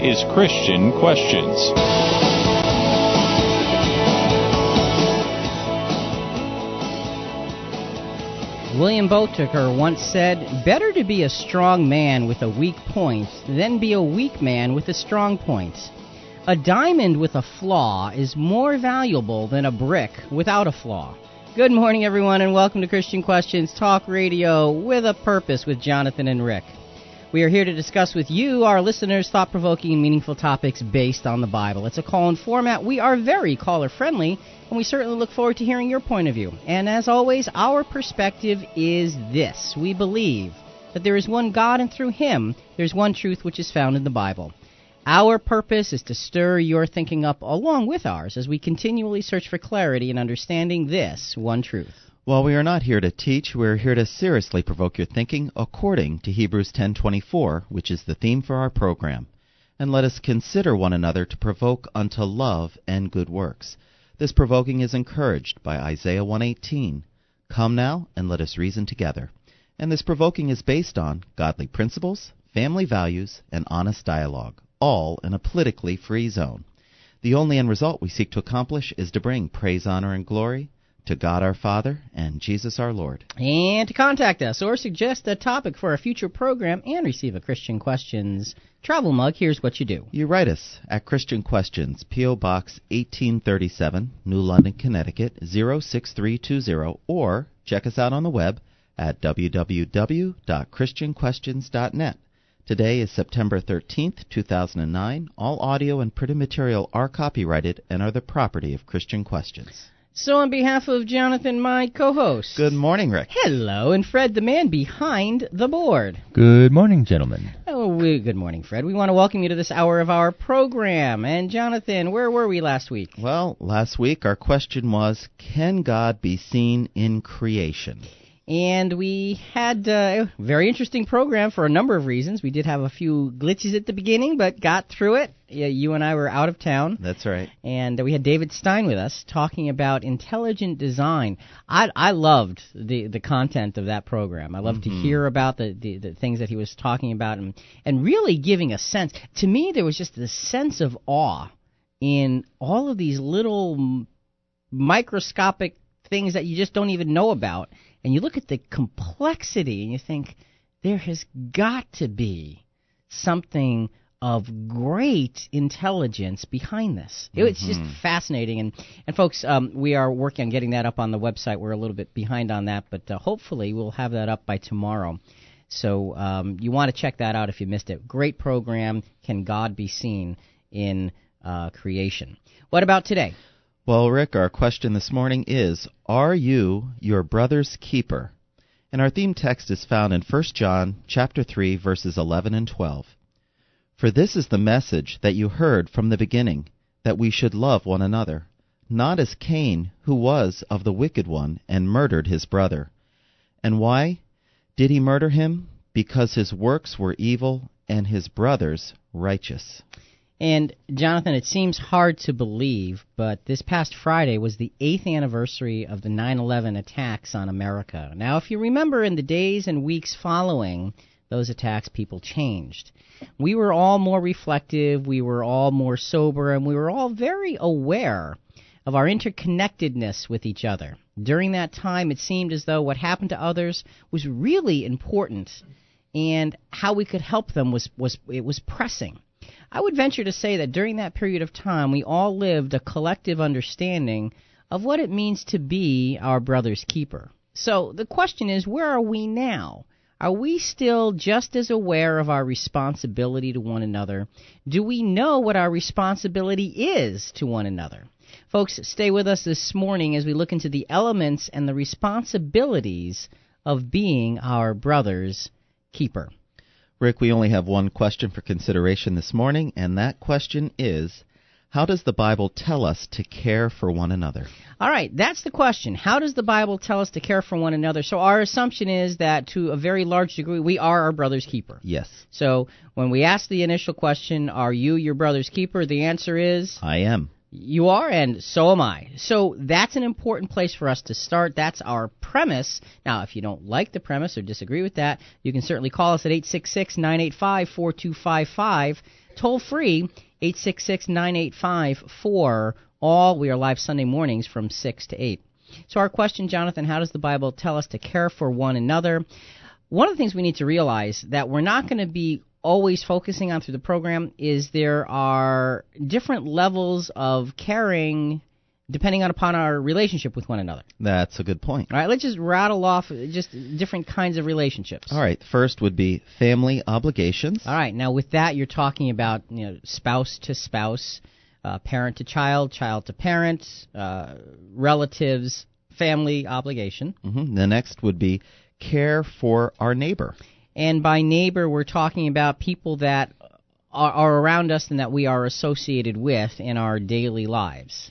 is Christian Questions. William Boetcker once said, Better to be a strong man with a weak point than be a weak man with a strong point. A diamond with a flaw is more valuable than a brick without a flaw. Good morning, everyone, and welcome to Christian Questions Talk Radio with a Purpose with Jonathan and Rick. We are here to discuss with you, our listeners, thought provoking and meaningful topics based on the Bible. It's a call in format. We are very caller friendly, and we certainly look forward to hearing your point of view. And as always, our perspective is this we believe that there is one God, and through Him, there's one truth which is found in the Bible. Our purpose is to stir your thinking up along with ours as we continually search for clarity in understanding this one truth. While we are not here to teach, we are here to seriously provoke your thinking according to Hebrews 10:24, which is the theme for our program. And let us consider one another to provoke unto love and good works. This provoking is encouraged by Isaiah 118. Come now and let us reason together. And this provoking is based on godly principles, family values, and honest dialogue, all in a politically free zone. The only end result we seek to accomplish is to bring praise, honor, and glory to God our Father and Jesus our Lord. And to contact us or suggest a topic for a future program and receive a Christian Questions travel mug, here's what you do. You write us at Christian Questions, P.O. Box 1837, New London, Connecticut 06320, or check us out on the web at www.christianquestions.net. Today is September 13th, 2009. All audio and printed material are copyrighted and are the property of Christian Questions. So, on behalf of Jonathan, my co host. Good morning, Rick. Hello, and Fred, the man behind the board. Good morning, gentlemen. Oh, we, good morning, Fred. We want to welcome you to this hour of our program. And, Jonathan, where were we last week? Well, last week our question was Can God be seen in creation? And we had uh, a very interesting program for a number of reasons. We did have a few glitches at the beginning, but got through it. Yeah, you and I were out of town. That's right. And we had David Stein with us talking about intelligent design. I I loved the the content of that program. I loved mm-hmm. to hear about the, the the things that he was talking about and and really giving a sense. To me, there was just this sense of awe in all of these little microscopic things that you just don't even know about and you look at the complexity and you think there has got to be something of great intelligence behind this. Mm-hmm. It's just mm-hmm. fascinating, and and folks, um, we are working on getting that up on the website. We're a little bit behind on that, but uh, hopefully we'll have that up by tomorrow. So um, you want to check that out if you missed it. Great program. Can God be seen in uh, creation? What about today? Well, Rick, our question this morning is Are you your brother's keeper? And our theme text is found in 1 John chapter 3 verses 11 and 12. For this is the message that you heard from the beginning, that we should love one another, not as Cain, who was of the wicked one and murdered his brother. And why did he murder him? Because his works were evil and his brother's righteous. And Jonathan, it seems hard to believe, but this past Friday was the eighth anniversary of the 9 11 attacks on America. Now, if you remember, in the days and weeks following those attacks, people changed. We were all more reflective, we were all more sober, and we were all very aware of our interconnectedness with each other. During that time, it seemed as though what happened to others was really important, and how we could help them was, was it was pressing. I would venture to say that during that period of time, we all lived a collective understanding of what it means to be our brother's keeper. So the question is, where are we now? Are we still just as aware of our responsibility to one another? Do we know what our responsibility is to one another? Folks, stay with us this morning as we look into the elements and the responsibilities of being our brother's keeper. Rick, we only have one question for consideration this morning, and that question is How does the Bible tell us to care for one another? All right, that's the question. How does the Bible tell us to care for one another? So, our assumption is that to a very large degree, we are our brother's keeper. Yes. So, when we ask the initial question, Are you your brother's keeper? the answer is I am. You are, and so am I. So that's an important place for us to start. That's our premise. Now, if you don't like the premise or disagree with that, you can certainly call us at 866 985 4255. toll free 866-985-4 all we are live Sunday mornings from 6 to 8. So our question Jonathan, how does the Bible tell us to care for one another? One of the things we need to realize that we're not going to be always focusing on through the program is there are different levels of caring depending on upon our relationship with one another. That's a good point. All right, let's just rattle off just different kinds of relationships. All right, first would be family obligations. All right, now with that you're talking about you know spouse to spouse, uh, parent to child, child to parent, uh, relatives, family obligation. hmm The next would be care for our neighbor. And by neighbor, we're talking about people that are, are around us and that we are associated with in our daily lives.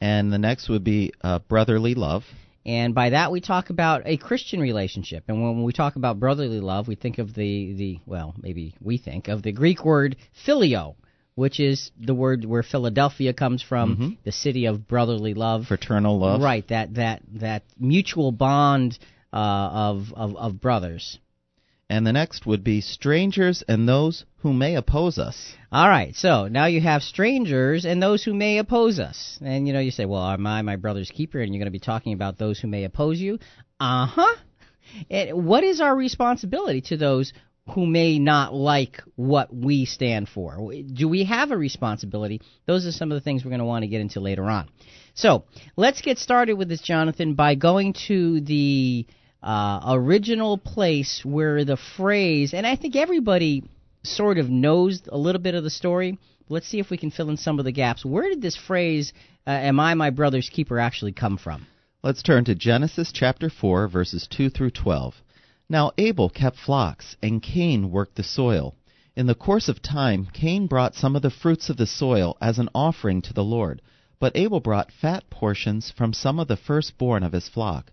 And the next would be uh, brotherly love. And by that we talk about a Christian relationship. And when we talk about brotherly love, we think of the, the well, maybe we think of the Greek word phileo, which is the word where Philadelphia comes from, Mhm. the city of brotherly love. Fraternal love. Right, that that that mutual bond uh, of, of of brothers. And the next would be strangers and those who may oppose us. All right, so now you have strangers and those who may oppose us. And you know, you say, well, am I my brother's keeper? And you're going to be talking about those who may oppose you. Uh huh. What is our responsibility to those who may not like what we stand for? Do we have a responsibility? Those are some of the things we're going to want to get into later on. So let's get started with this, Jonathan, by going to the uh, original place where the phrase, and I think everybody sort of knows a little bit of the story. Let's see if we can fill in some of the gaps. Where did this phrase, uh, "Am I my brother's keeper," actually come from? Let's turn to Genesis chapter 4, verses 2 through 12. Now Abel kept flocks, and Cain worked the soil. In the course of time, Cain brought some of the fruits of the soil as an offering to the Lord. But Abel brought fat portions from some of the firstborn of his flock.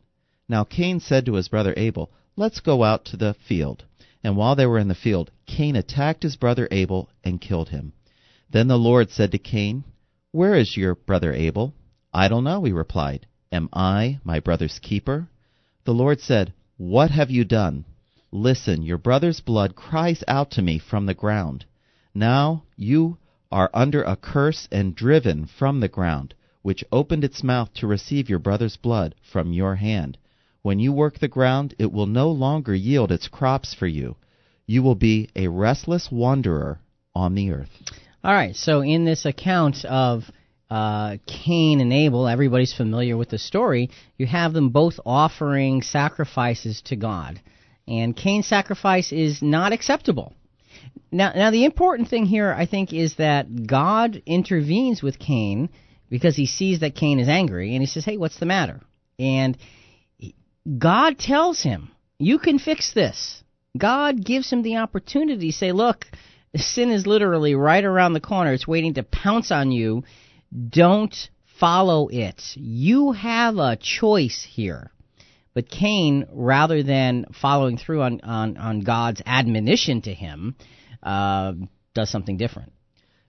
Now Cain said to his brother Abel, Let's go out to the field. And while they were in the field, Cain attacked his brother Abel and killed him. Then the Lord said to Cain, Where is your brother Abel? I don't know, he replied. Am I my brother's keeper? The Lord said, What have you done? Listen, your brother's blood cries out to me from the ground. Now you are under a curse and driven from the ground, which opened its mouth to receive your brother's blood from your hand. When you work the ground, it will no longer yield its crops for you. You will be a restless wanderer on the earth. All right, so in this account of uh, Cain and Abel, everybody's familiar with the story. You have them both offering sacrifices to God, and Cain's sacrifice is not acceptable. Now, now the important thing here, I think, is that God intervenes with Cain because he sees that Cain is angry, and he says, "Hey, what's the matter?" And God tells him, "You can fix this." God gives him the opportunity to say, "Look." Sin is literally right around the corner. It's waiting to pounce on you. Don't follow it. You have a choice here. But Cain, rather than following through on, on, on God's admonition to him, uh, does something different.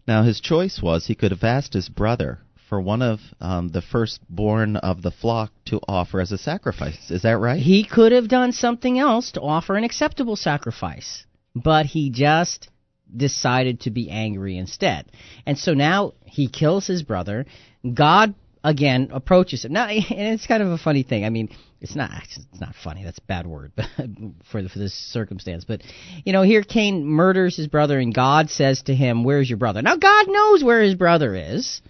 Now, his choice was he could have asked his brother for one of um, the firstborn of the flock to offer as a sacrifice. Is that right? He could have done something else to offer an acceptable sacrifice, but he just decided to be angry instead. And so now he kills his brother. God again approaches him. Now, and it's kind of a funny thing. I mean, it's not it's not funny. That's a bad word for for this circumstance. But you know, here Cain murders his brother, and God says to him, "Where's your brother?" Now God knows where his brother is.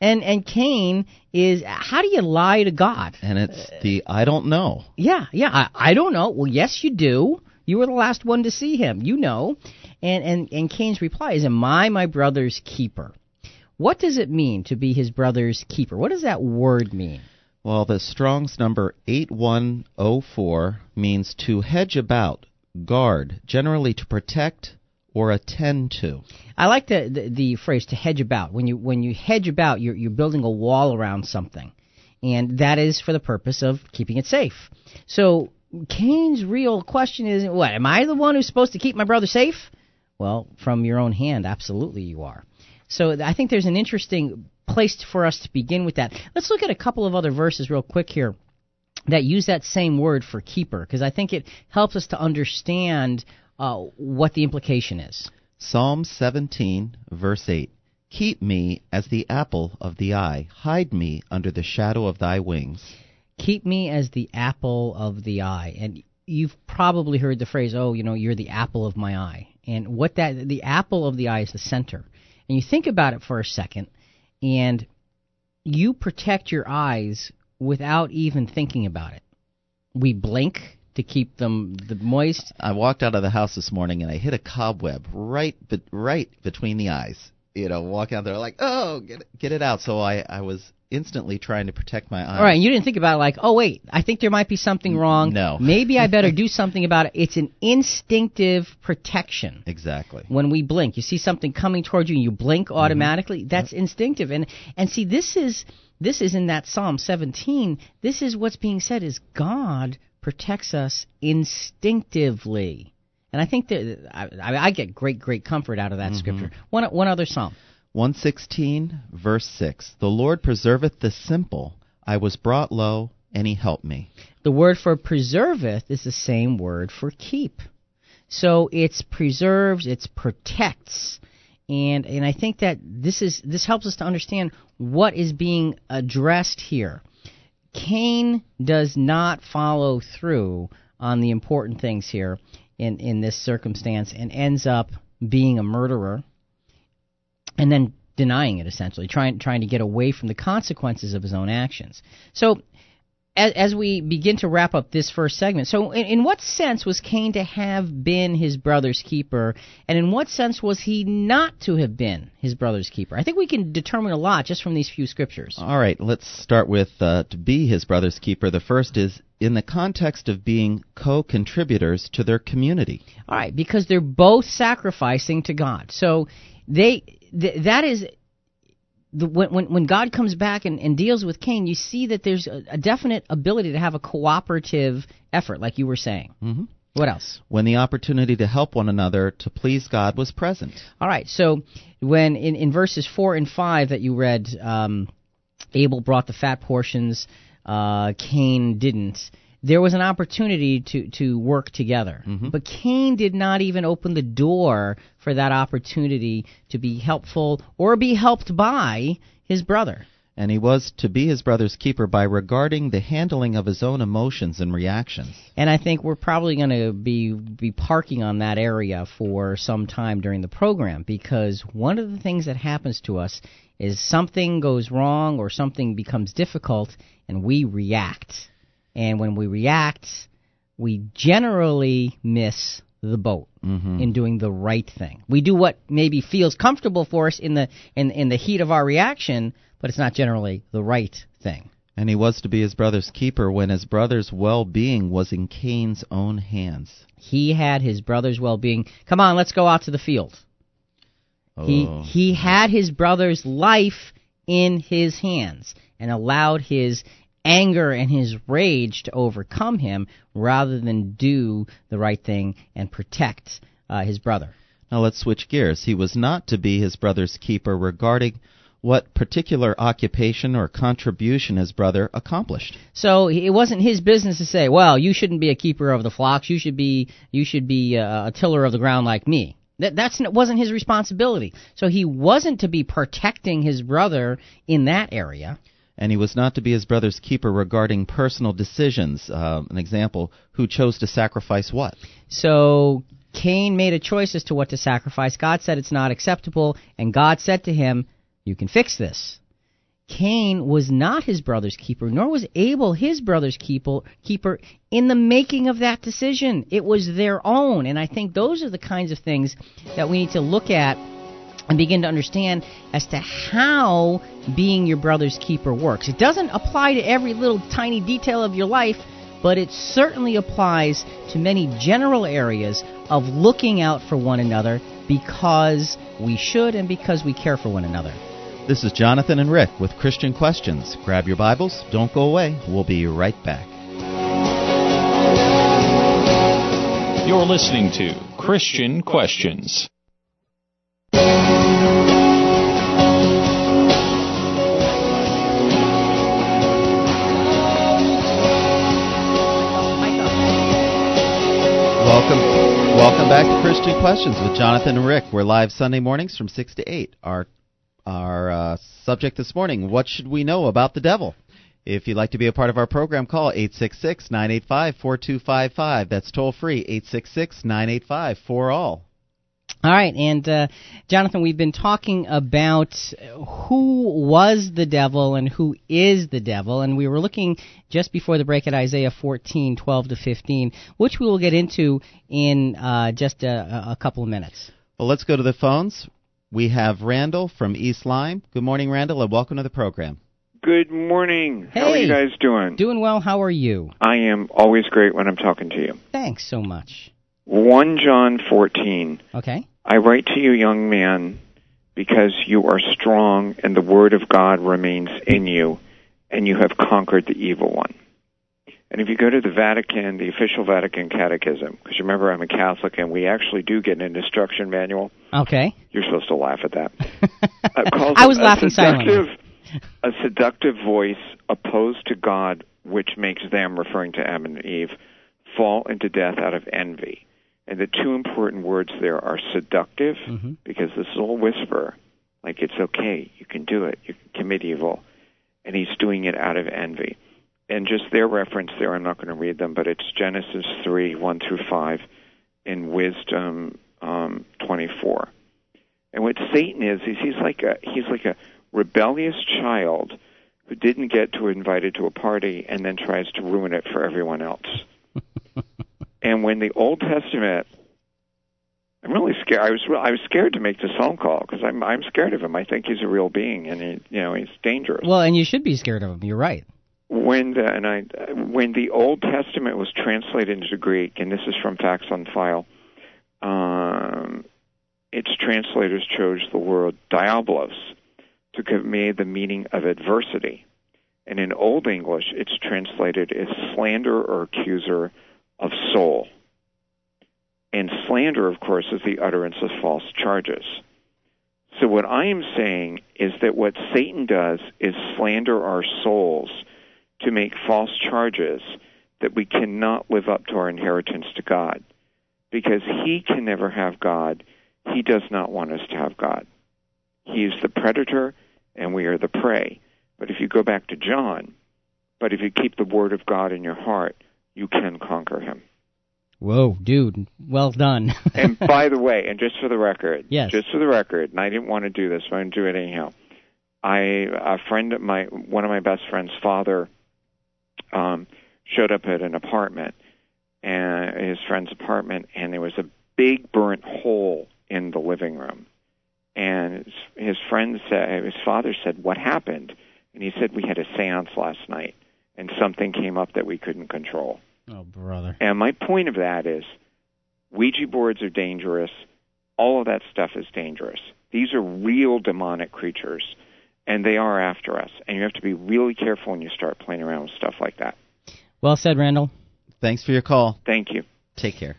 And and Cain is how do you lie to God? And it's the I don't know. Yeah, yeah, I, I don't know. Well, yes, you do. You were the last one to see him. You know. And and and Cain's reply is, "Am I my brother's keeper?" What does it mean to be his brother's keeper? What does that word mean? Well, the Strong's number 8104 means to hedge about, guard, generally to protect or attend to. I like the, the the phrase to hedge about. When you when you hedge about, you're you're building a wall around something, and that is for the purpose of keeping it safe. So Cain's real question is, what am I the one who's supposed to keep my brother safe? Well, from your own hand, absolutely you are. So I think there's an interesting place for us to begin with that. Let's look at a couple of other verses real quick here that use that same word for keeper because I think it helps us to understand uh, what the implication is. Psalm 17, verse 8 Keep me as the apple of the eye, hide me under the shadow of thy wings. Keep me as the apple of the eye. And you've probably heard the phrase, oh, you know, you're the apple of my eye. And what that, the apple of the eye is the center. And you think about it for a second, and you protect your eyes without even thinking about it. We blink to keep them the moist. I walked out of the house this morning and I hit a cobweb right, be, right between the eyes. You know, walking out there like, oh, get it, get it out. So I, I was instantly trying to protect my eyes. All right, you didn't think about it like, oh wait, I think there might be something wrong. No. Maybe I better do something about it. It's an instinctive protection. Exactly. When we blink, you see something coming towards you and you blink automatically. Mm-hmm. That's instinctive. And and see this is this is in that Psalm 17. This is what's being said is God protects us instinctively. And I think that I, I get great, great comfort out of that mm-hmm. scripture. One, one other psalm. 116, verse 6. The Lord preserveth the simple. I was brought low, and he helped me. The word for preserveth is the same word for keep. So it's preserves, it's protects. And and I think that this is this helps us to understand what is being addressed here. Cain does not follow through on the important things here in, in this circumstance and ends up being a murderer and then denying it essentially, trying trying to get away from the consequences of his own actions. So as, as we begin to wrap up this first segment, so in, in, what sense was Cain to have been his brother's keeper, and in what sense was he not to have been his brother's keeper? I think we can determine a lot just from these few scriptures. All right, let's start with uh, to be his brother's keeper. The first is in the context of being co contributors to their community. All right, because they're both sacrificing to God. So they th- that is the, when, when God comes back and, and deals with Cain, you see that there's a, a, definite ability to have a cooperative effort, like you were saying. Mm-hmm. What else? When the opportunity to help one another to please God was present. All right. So when in, in verses four and five that you read, um, Abel brought the fat portions, uh, Cain didn't there was an opportunity to, to work together. Mm-hmm. But Cain did not even open the door for that opportunity to be helpful or be helped by his brother. And he was to be his brother's keeper by regarding the handling of his own emotions and reactions. And I think we're probably going to be be parking on that area for some time during the program because one of the things that happens to us is something goes wrong or something becomes difficult and we react and when we react, we generally miss the boat mm-hmm. in doing the right thing. We do what maybe feels comfortable for us in the in in the heat of our reaction, but it's not generally the right thing. And he was to be his brother's keeper when his brother's well-being was in Cain's own hands. He had his brother's well-being. Come on, let's go out to the field. Oh. He he had his brother's life in his hands and allowed his anger and his rage to overcome him rather than do the right thing and protect uh, his brother. Now let's switch gears. He was not to be his brother's keeper regarding what particular occupation or contribution his brother accomplished. So it wasn't his business to say, "Well, you shouldn't be a keeper of the flocks. You should be you should be a, a tiller of the ground like me." That that's wasn't his responsibility. So he wasn't to be protecting his brother in that area and he was not to be his brother's keeper regarding personal decisions. Uh, an example, who chose to sacrifice what? So Cain made a choice as to what to sacrifice. God said it's not acceptable, and God said to him, You can fix this. Cain was not his brother's keeper, nor was Abel his brother's keeper, keeper in the making of that decision. It was their own. And I think those are the kinds of things that we need to look at and begin to understand as to how being your brother's keeper works. It doesn't apply to every little tiny detail of your life, but it certainly applies to many general areas of looking out for one another because we should and because we care for one another. This is Jonathan and Rick with Christian Questions. Grab your Bibles, don't go away. We'll be right back. You're listening to Christian Questions. Welcome, welcome back to Christian Questions with Jonathan and Rick. We're live Sunday mornings from six to eight. Our our uh, subject this morning: What should we know about the devil? If you'd like to be a part of our program, call 866-985-4255. That's toll free 866-985-4all. All right, and uh, Jonathan, we've been talking about who was the devil and who is the devil, and we were looking just before the break at Isaiah 14, 12 to 15, which we will get into in uh, just a, a couple of minutes. Well, let's go to the phones. We have Randall from East Lyme. Good morning, Randall, and welcome to the program. Good morning. Hey. How are you guys doing? Doing well. How are you? I am always great when I'm talking to you. Thanks so much. 1 John 14. Okay. I write to you, young man, because you are strong and the word of God remains in you, and you have conquered the evil one. And if you go to the Vatican, the official Vatican Catechism, because remember I'm a Catholic and we actually do get an instruction manual. Okay. You're supposed to laugh at that. Uh, I was laughing silently. a seductive voice opposed to God, which makes them, referring to Adam and Eve, fall into death out of envy. And the two important words there are seductive, Mhm. because this is all whisper, like it's okay, you can do it, you can commit evil, and he's doing it out of envy. And just their reference there, I'm not going to read them, but it's Genesis 3, 1 through 5, in Wisdom um, 24. And what Satan is, is he's like a he's like a rebellious child who didn't get to invited to a party and then tries to ruin it for everyone else. and when the Old Testament, I'm really scared. I was I was scared to make this phone call because I'm I'm scared of him. I think he's a real being and he you know he's dangerous. Well, and you should be scared of him. You're right. when the and I when the Old Testament was translated into Greek, and this is from Facts on File, um, its translators chose the word diabolos to convey the meaning of adversity. And in Old English, it's translated as slander or accuser of soul. And slander, of course, is the utterance of false charges. So what I am saying is that what Satan does is slander our souls to make false charges that we cannot live up to our inheritance to God. Because he can never have God, he does not want us to have God. He is the predator and we are the prey. But if you go back to John, but if you keep the word of God in your heart, you can conquer him. Whoa, dude. Well done. and by the way, and just for the record, Yes. just for the record, and I didn't want to do this, but I'm going to do it anyhow. I a friend of my one of my best friend's father um, showed up at an apartment, and his friend's apartment, and there was a big burnt hole in the living room. And his, his friend said, his father said, "What happened?" And he said, "We had a séance last night, and something came up that we couldn't control." Oh, brother. And my point of that is Ouija boards are dangerous. All of that stuff is dangerous. These are real demonic creatures, and they are after us. And you have to be really careful when you start playing around with stuff like that. Well said, Randall. Thanks for your call. Thank you. Take care.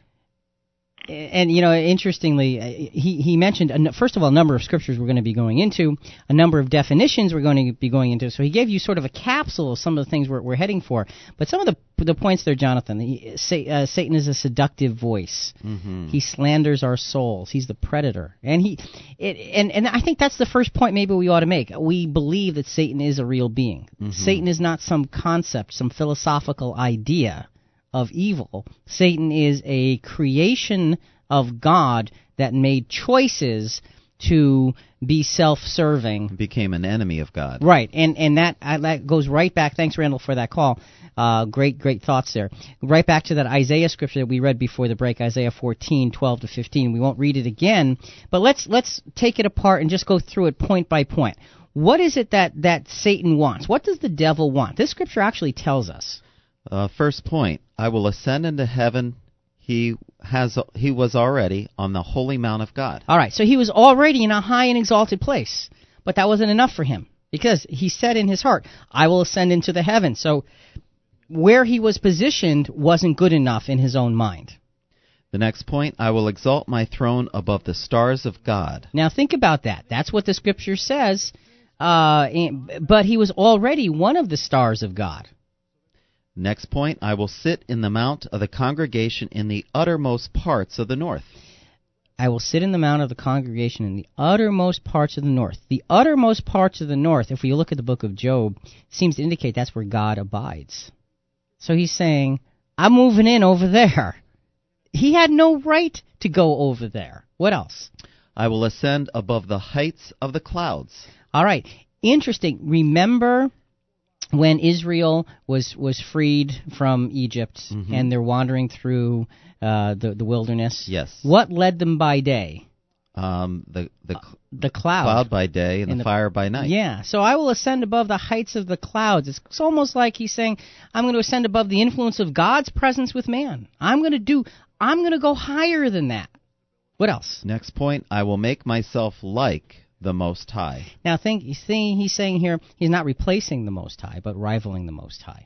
And you know, interestingly, uh, he he mentioned first of all a number of scriptures we're going to be going into, a number of definitions we're going to be going into. So he gave you sort of a capsule of some of the things we're, we're heading for. But some of the the points there, Jonathan, he, uh, Satan is a seductive voice. Mm-hmm. He slanders our souls. He's the predator, and he it, and and I think that's the first point maybe we ought to make. We believe that Satan is a real being. Satan is not some concept, some philosophical idea of evil. Satan is a creation of God that made choices to be self-serving. Became an enemy of God. Right, and and that uh, that goes right back. Thanks, Randall, for that call. Uh, great, great thoughts there. Right back to that Isaiah scripture that we read before the break, Isaiah 14, 12 to 15. We won't read it again, but let's let's take it apart and just go through it point by point. What is it that that Satan wants? What does the devil want? This scripture actually tells us. Uh, first point I will ascend into heaven. He has he was already on the holy mount of God. All right, so he was already in a high and exalted place, but that wasn't enough for him because he said in his heart, "I will ascend into the heaven." So where he was positioned wasn't good enough in his own mind. The next point I will exalt my throne above the stars of God. Now think about that. That's what the scripture says. Uh, but he was already one of the stars of God. Next point I will sit in the mount of the congregation in the uttermost parts of the north. I will sit in the mount of the congregation in the uttermost parts of the north. The uttermost parts of the north, if we look at the book of Job, seems to indicate that's where God abides. So he's saying, I'm moving in over there. He had no right to go over there. What else? I will ascend above the heights of the clouds. All right. Interesting. Remember when Israel was was freed from Egypt Mhm. and they're wandering through uh, the the wilderness. Yes. What led them by day? Um, the the cl- The cloud. cloud by day and, And the, the- fire by night. Yeah. So I will ascend above the heights of the clouds. It's, it's almost like he's saying, I'm going to ascend above the influence of God's presence with man. I'm going to do. I'm going to go higher than that. What else? Next point I will make myself like the Most High. Now, think, see, he's saying here he's not replacing the Most High, but rivaling the Most High.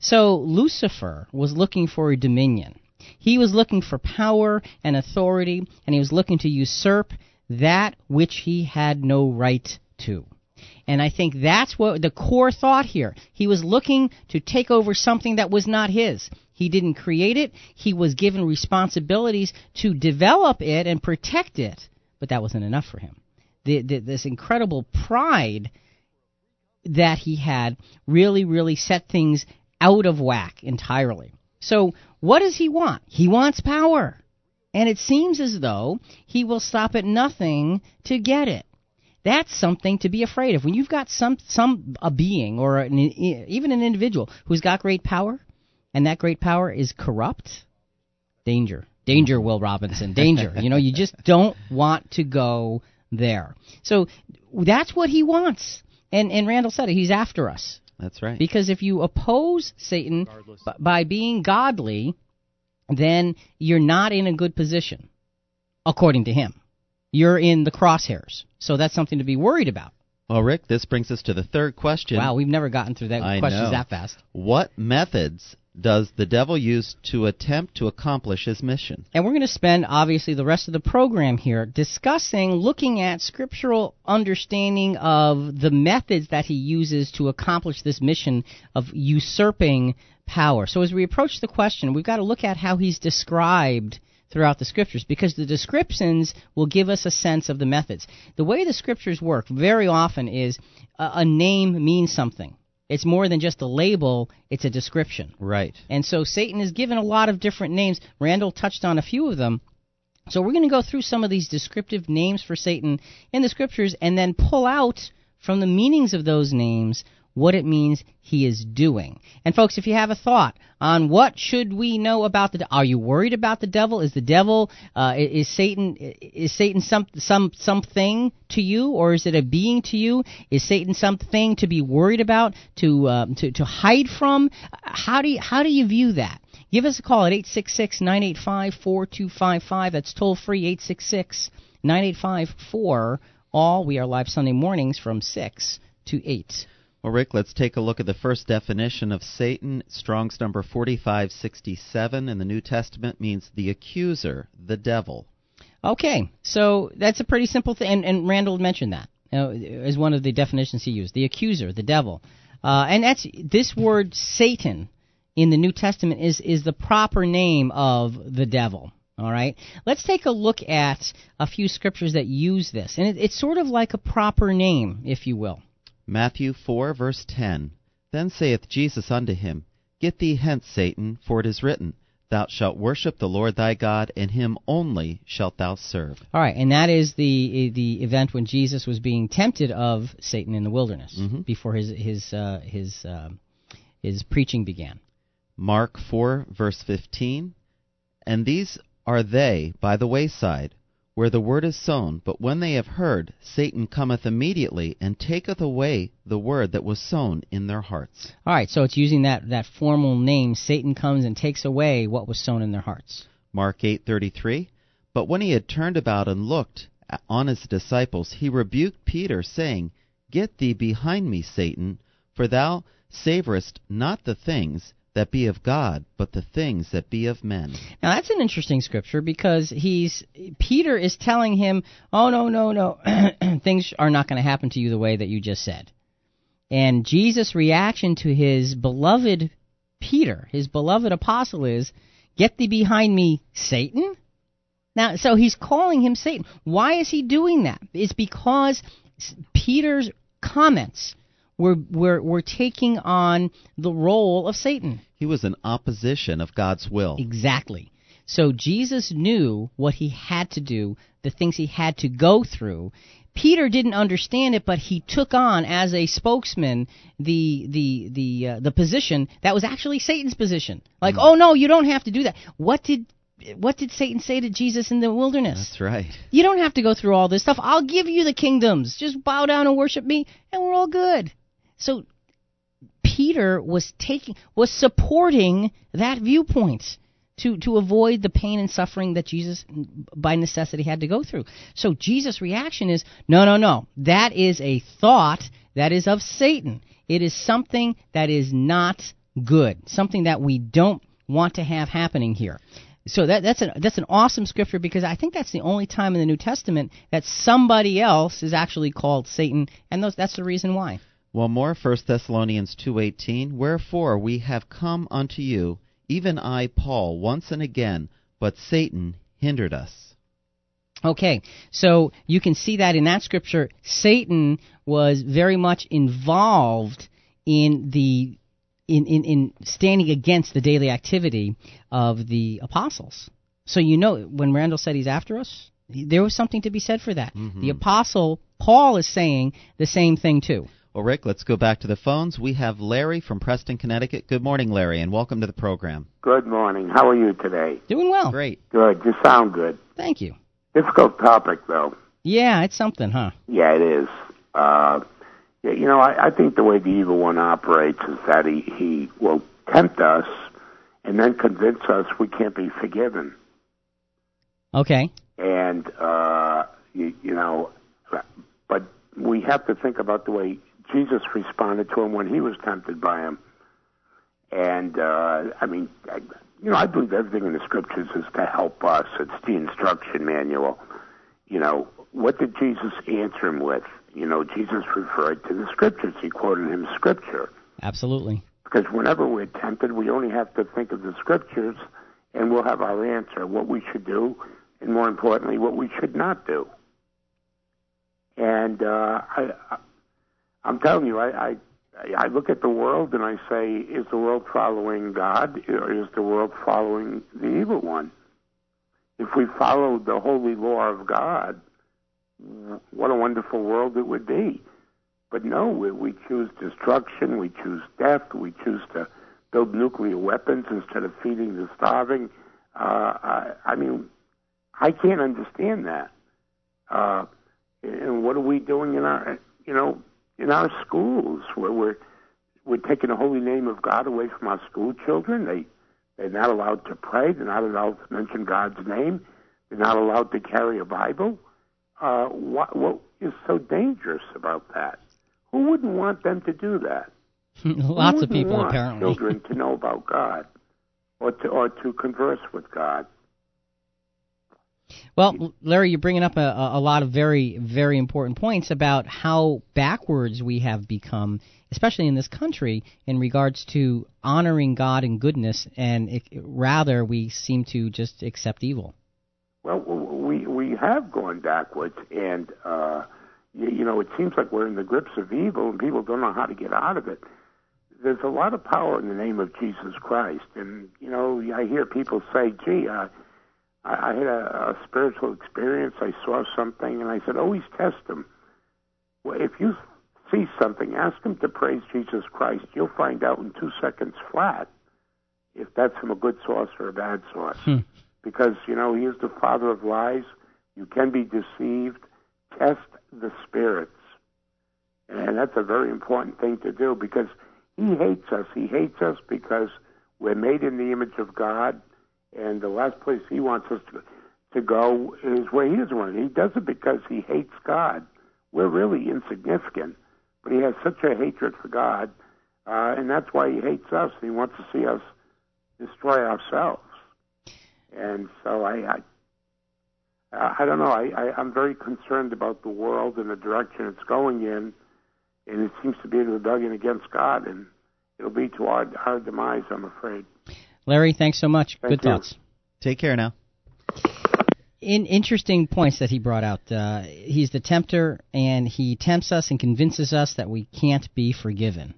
So Lucifer was looking for a dominion. He was looking for power and authority, and he was looking to usurp that which he had no right to. And I think that's what the core thought here. He was looking to take over something that was not his. He didn't create it. He was given responsibilities to develop it and protect it, but that wasn't enough for him. The, the, this incredible pride that he had really, really set things out of whack entirely. So, what does he want? He wants power. And it seems as though he will stop at nothing to get it. That's something to be afraid of. When you've got some some a being or an, even an individual who's got great power, and that great power is corrupt, danger, danger, Will Robinson, danger. you know, you just don't want to go there. So that's what he wants. And and Randall said it. He's after us That's right. because if you oppose Satan b- by being godly, then you're not in a good position, according to him. You're in the crosshairs. So that's something to be worried about. Well, Rick, this brings us to the third question. Wow, we've never gotten through that I questions know. that fast. What methods does the devil use to attempt to accomplish his mission? And we're going to spend obviously the rest of the program here discussing, looking at scriptural understanding of the methods that he uses to accomplish this mission of usurping power. So as we approach the question, we've got to look at how he's described throughout the scriptures because the descriptions will give us a sense of the methods. The way the scriptures work very often is a, a name means something. It's more than just a label, it's a description. Right. And so Satan is given a lot of different names. Randall touched on a few of them. So we're going to go through some of these descriptive names for Satan in the scriptures and then pull out from the meanings of those names what it means he is doing. And folks, if you have a thought on what should we know about the are you worried about the devil? Is the devil uh, is Satan is Satan some some something to you or is it a being to you? Is Satan something to be worried about to um, to to hide from? How do you how do you view that? Give us a call at 866-985-4255. That's toll free 866-985-4 all. We are live Sunday mornings from 6 to 8. Well, Rick, let's take a look at the first definition of Satan. Strong's number 4567 in the New Testament means the accuser, the devil. Okay, so that's a pretty simple thing, and, and Randall mentioned that uh, as one of the definitions he used: the accuser, the devil, uh, and that's this word Satan in the New Testament is is the proper name of the devil. All right, let's take a look at a few scriptures that use this, and it, it's sort of like a proper name, if you will. Matthew 4, verse 10. Then saith Jesus unto him, Get thee hence, Satan, for it is written, Thou shalt worship the Lord thy God, and him only shalt thou serve. All right, and that is the the event when Jesus was being tempted of Satan in the wilderness Mhm. before his his uh, his uh, his preaching began. Mark 4, verse 15. And these are they by the wayside, where the word is sown, but when they have heard, Satan cometh immediately and taketh away the word that was sown in their hearts. All right, so it's using that, that formal name. Satan comes and takes away what was sown in their hearts. Mark 8:33 But when he had turned about and looked on his disciples, he rebuked Peter, saying, Get thee behind me, Satan, for thou savorest not the things that be of God, but the things that be of men. Now that's an interesting scripture because he's Peter is telling him, "Oh no, no, no. things are not going to happen to you the way that you just said." And Jesus' reaction to his beloved Peter, his beloved apostle is, "Get thee behind me, Satan." Now, so he's calling him Satan. Why is he doing that? It's because Peter's comments were, were, were taking on the role of Satan. He was in opposition of God's will. Exactly. So Jesus knew what he had to do, the things he had to go through. Peter didn't understand it, but he took on as a spokesman the the the uh, the position that was actually Satan's position. Like, mm. oh no, you don't have to do that. What did what did Satan say to Jesus in the wilderness? That's right. You don't have to go through all this stuff. I'll give you the kingdoms. Just bow down and worship me, and we're all good. So Peter was taking was supporting that viewpoint to to avoid the pain and suffering that Jesus by necessity had to go through. So Jesus' reaction is no no no. That is a thought that is of Satan. It is something that is not good. Something that we don't want to have happening here. So that, that's an that's an awesome scripture because I think that's the only time in the New Testament that somebody else is actually called Satan, and those, that's the reason why. Well, more 1 Thessalonians 2:18, wherefore we have come unto you, even I Paul, once and again, but Satan hindered us. Okay, so you can see that in that scripture, Satan was very much involved in the in, in, in standing against the daily activity of the apostles. So you know, when Randall said he's after us, there was something to be said for that. Mm-hmm. The apostle Paul is saying the same thing too. Well, Rick, let's go back to the phones. We have Larry from Preston, Connecticut. Good morning, Larry, and welcome to the program. Good morning. How are you today? Doing well. Great. Good. You sound good. Thank you. Difficult topic, though. Yeah, it's something, huh? Yeah, it is. Uh, yeah, you know, I, I think the way the evil one operates is that he, he will tempt us and then convince us we can't be forgiven. Okay. And, uh, you, you know, but we have to think about the way Jesus responded to him when he was tempted by him. And, uh, I mean, I, you know, I believe everything in the scriptures is to help us. It's the instruction manual. You know, what did Jesus answer him with? You know, Jesus referred to the scriptures. He quoted him scripture. Absolutely. Because whenever we're tempted, we only have to think of the scriptures, and we'll have our answer: what we should do, and more importantly, what we should not do. And uh, I, I'm telling you, I, I I look at the world and I say, is the world following God, or is the world following the evil one? If we followed the holy law of God, what a wonderful world it would be. But no, we, we choose destruction, we choose death, we choose to build nuclear weapons instead of feeding the starving. Uh, I, I mean, I can't understand that. Uh, and what are we doing in our, you know, in our schools where we're we're taking the holy name of God away from our school children? They they're not allowed to pray. They're not allowed to mention God's name. They're not allowed to carry a Bible. Uh, what, what is so dangerous about that? Who wouldn't want them to do that? Lots of people want apparently. children to know about God or to or to converse with God. Well, Larry, you're bringing up a, a lot of very, very important points about how backwards we have become, especially in this country, in regards to honoring God and goodness, and it, rather we seem to just accept evil. Well, we we have gone backwards, and uh, you, you know it seems like we're in the grips of evil, and people don't know how to get out of it. There's a lot of power in the name of Jesus Christ, and you know I hear people say, "Gee, uh, I, I had a, a spiritual experience. I saw something, and I said, always test them. Well, if you see something, ask them to praise Jesus Christ. You'll find out in two seconds flat if that's from a good source or a bad source." Hmm because you know he is the father of lies. You can be deceived. Test the spirits. And that's a very important thing to do because he hates us. He hates us because we're made in the image of God, and the last place he wants us to, to go is where he doesn't want. He does it because he hates God. We're really insignificant, but he has such a hatred for God, uh, and that's why he hates us. He wants to see us destroy ourselves. And so I, I I don't know. I, I, I'm very concerned about the world and the direction it's going in, and it seems to be in rebellion against God, and it'll be to our, our demise, I'm afraid. Larry, thanks so much. Thank Good you. thoughts. Take care now. In interesting points that he brought out. Uh, he's the tempter, and he tempts us and convinces us that we can't be forgiven.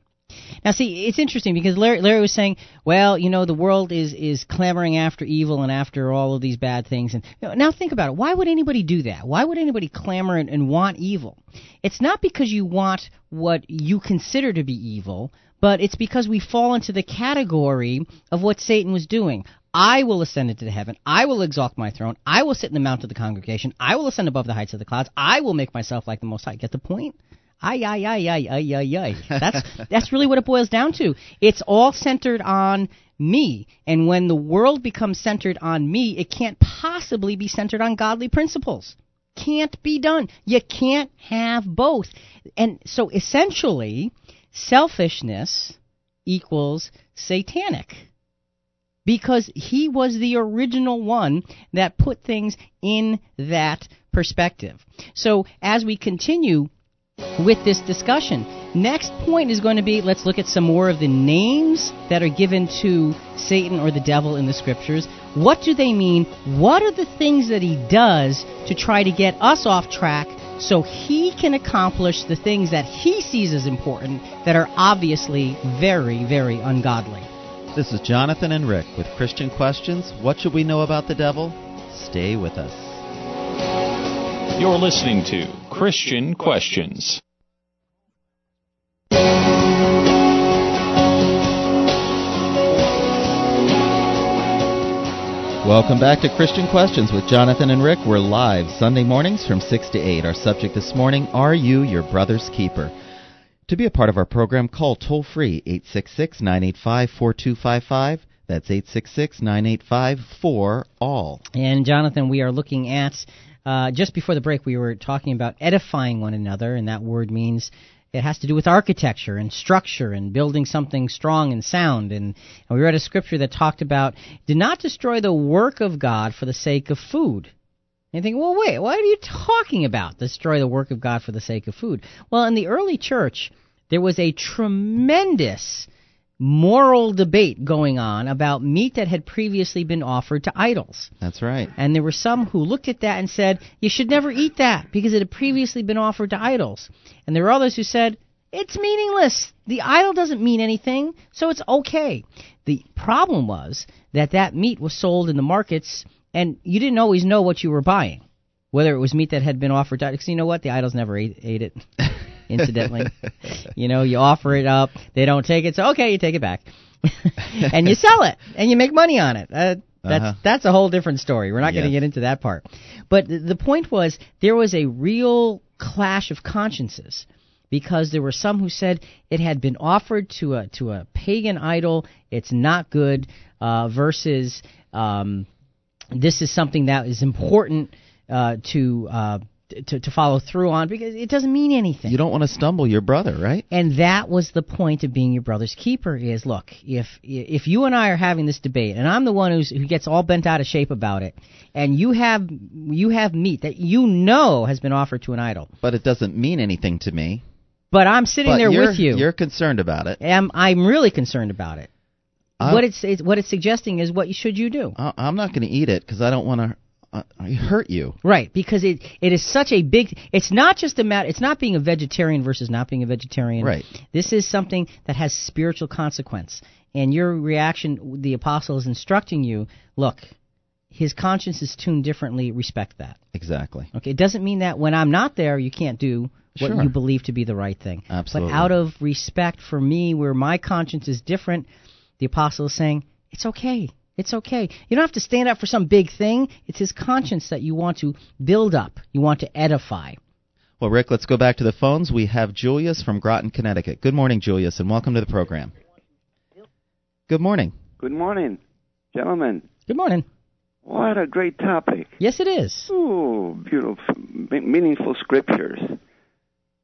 Now, see, it's interesting because Larry, Larry was saying, well, you know, the world is is clamoring after evil and after all of these bad things. And you know, now think about it. Why would anybody do that? Why would anybody clamor and, and want evil? It's not because you want what you consider to be evil, but it's because we fall into the category of what Satan was doing. I will ascend into the heaven. I will exalt my throne. I will sit in the mount of the congregation. I will ascend above the heights of the clouds. I will make myself like the Most High. Get the point? Ay, ay, ay, ay, ay, ay, ay. That's, that's really what it boils down to. It's all centered on me. And when the world becomes centered on me, it can't possibly be centered on godly principles. Can't be done. You can't have both. And so essentially, selfishness equals satanic because he was the original one that put things in that perspective. So as we continue with this discussion, next point is going to be let's look at some more of the names that are given to Satan or the devil in the scriptures. What do they mean? What are the things that he does to try to get us off track so he can accomplish the things that he sees as important that are obviously very, very ungodly? This is Jonathan and Rick with Christian Questions. What should we know about the devil? Stay with us. You're listening to Christian Questions. Welcome back to Christian Questions with Jonathan and Rick. We're live Sunday mornings from 6 to 8. Our subject this morning Are you your brother's keeper? To be a part of our program, call toll free 866 985 4255. That's 866 985 4 all. And Jonathan, we are looking at uh, just before the break, we were talking about edifying one another, and that word means it has to do with architecture and structure and building something strong and sound. And, and we read a scripture that talked about do not destroy the work of God for the sake of food. And you think, well, wait, what are you talking about? Destroy the work of God for the sake of food. Well, in the early church, there was a tremendous moral debate going on about meat that had previously been offered to idols. That's right. And there were some who looked at that and said, you should never eat that because it had previously been offered to idols. And there were others who said, it's meaningless. The idol doesn't mean anything, so it's okay. The problem was that that meat was sold in the markets and you didn't always know what you were buying. Whether it was meat that had been offered to because you know what? The idols never ate, ate it. incidentally. you know, you offer it up, they don't take it, so okay, you take it back. and you sell it, and you make money on it. Uh, that's Uh-huh. that's a whole different story. We're not going to get into that part. But th- the point was there was a real clash of consciences because there were some who said it had been offered to a to a pagan idol, it's not good, uh, versus um, this is something that is important uh, to, uh, to to follow through on because it doesn't mean anything. You don't want to stumble your brother, right? And that was the point of being your brother's keeper. Is look, if if you and I are having this debate, and I'm the one who's who gets all bent out of shape about it, and you have you have meat that you know has been offered to an idol, But it doesn't mean anything to me. but I'm sitting but there with you, You're concerned about it. and I'm really concerned about it. What it's, it's what it's suggesting is what should you do? I- I'm not going to eat it because I don't want to uh, hurt you. Right, because it it is such a big. It's not just a matter. It's not being a vegetarian versus not being a vegetarian. Right. This is something that has spiritual consequence, and your reaction. The apostle is instructing you. Look, his conscience is tuned differently. Respect that. Exactly. Okay, it doesn't mean that when I'm not there, you can't do what Sure. you believe to be the right thing. Absolutely. But out of respect for me, where my conscience is different, the apostle is saying it's okay. It's okay. You don't have to stand up for some big thing. It's his conscience that you want to build up, you want to edify. Well, Rick, let's go back to the phones. We have Julius from Groton, Connecticut. Good morning, Julius, and welcome to the program. Good morning. Good morning, gentlemen. Good morning. What a great topic. Yes, it is. Ooh, beautiful, meaningful scriptures.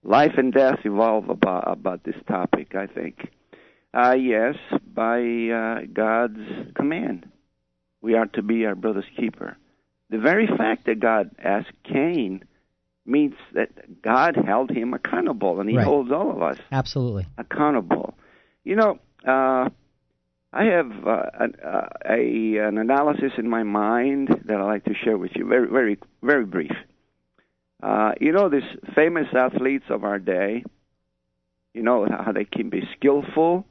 Life and death evolve about, about this topic, I think. Uh, yes, by uh, God's command. We are to be our brother's keeper. The very fact that God asked Cain means that God held him accountable, and He Right. holds all of us Absolutely. accountable. You know, uh, I have uh, an, uh, a an analysis in my mind that I'd like to share with you. Very, very, very brief. Uh, you know, these famous athletes of our day. You know how they can be skillful,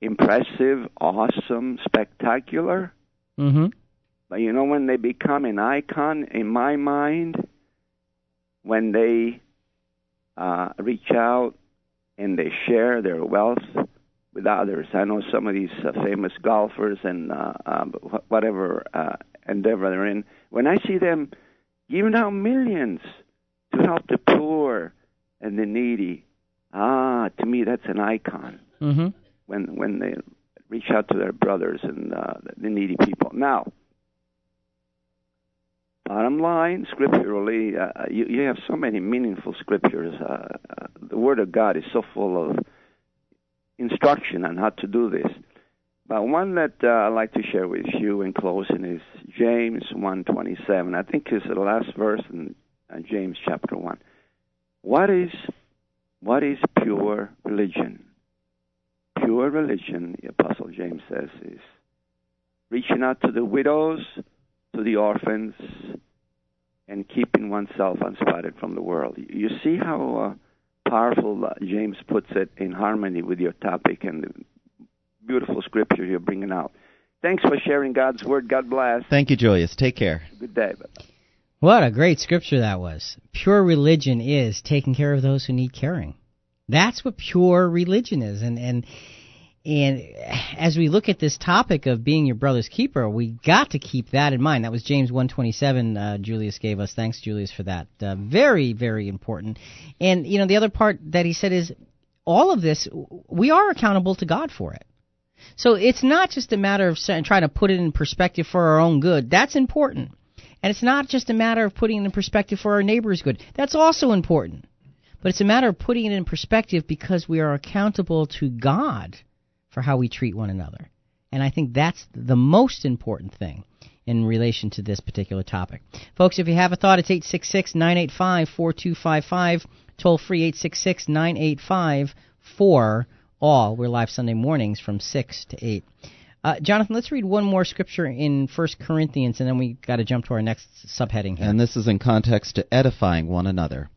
impressive, awesome, spectacular. Mm-hmm. But you know when they become an icon in my mind, when they uh, reach out and they share their wealth with others. I know some of these uh, famous golfers and uh, wh- whatever uh, endeavor they're in. When I see them giving out millions to help the poor and the needy, ah, to me that's an icon Mm-hmm. When when they reach out to their brothers and uh, the needy people. Now, bottom line, scripturally, uh, you, you have so many meaningful scriptures. Uh, uh, the Word of God is so full of instruction on how to do this. But one that uh, I'd like to share with you in closing is James 1:27. I think it's the last verse in uh, James chapter 1. What is what is pure religion? Pure religion, the Apostle James says, is reaching out to the widows, to the orphans, and keeping oneself unspotted from the world. You see how uh, powerful uh, James puts it in harmony with your topic and the beautiful scripture you're bringing out. Thanks for sharing God's word. God bless. Thank you, Julius. Take care. Good day. What a great scripture that was. Pure religion is taking care of those who need caring. That's what pure religion is. And and and as we look at this topic of being your brother's keeper, we got to keep that in mind. That was James 127 uh, Julius gave us. Thanks Julius for that. Uh, very very important. And you know the other part that he said is all of this we are accountable to God for it. So it's not just a matter of trying to put it in perspective for our own good. That's important. And it's not just a matter of putting it in perspective for our neighbor's good. That's also important. But it's a matter of putting it in perspective because we are accountable to God for how we treat one another. And I think that's the most important thing in relation to this particular topic. Folks, if you have a thought, it's 866 985 4255. Toll free 866 985 4 all. We're live Sunday mornings from 6 to 8. Uh, Jonathan, let's read one more scripture in First Corinthians, and then we got to jump to our next subheading here. And this is in context to edifying one another.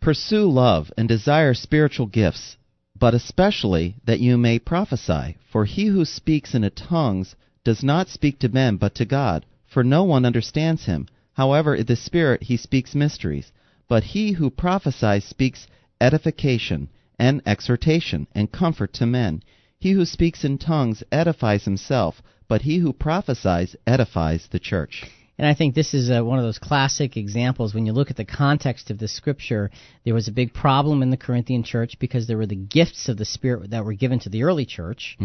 Pursue love and desire spiritual gifts, but especially that you may prophesy. For he who speaks in tongues does not speak to men, but to God, for no one understands him. However, in the Spirit he speaks mysteries. But he who prophesies speaks edification and exhortation and comfort to men. He who speaks in tongues edifies himself, but he who prophesies edifies the church. And I think this is uh, one of those classic examples. When you look at the context of the scripture, there was a big problem in the Corinthian church because there were the gifts of the Spirit that were given to the early church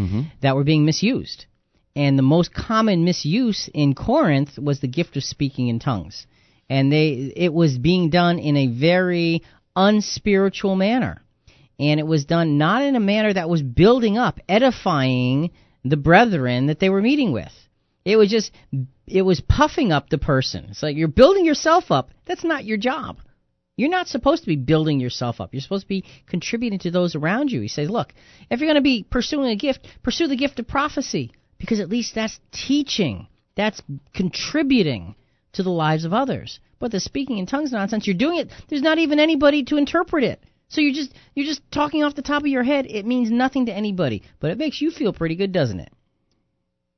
that were being misused. And the most common misuse in Corinth was the gift of speaking in tongues. And they it was being done in a very unspiritual manner. And it was done not in a manner that was building up, edifying the brethren that they were meeting with. It was just it was puffing up the person. It's like you're building yourself up. That's not your job. You're not supposed to be building yourself up. You're supposed to be contributing to those around you. He says, look, if you're going to be pursuing a gift, pursue the gift of prophecy because at least that's teaching. That's contributing to the lives of others. But the speaking in tongues nonsense, you're doing it. There's not even anybody to interpret it. So you're just you're just talking off the top of your head. It means nothing to anybody, but it makes you feel pretty good, doesn't it?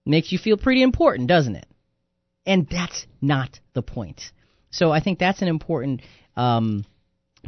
Makes you feel pretty important, doesn't it? And that's not the point. So I think that's an important um,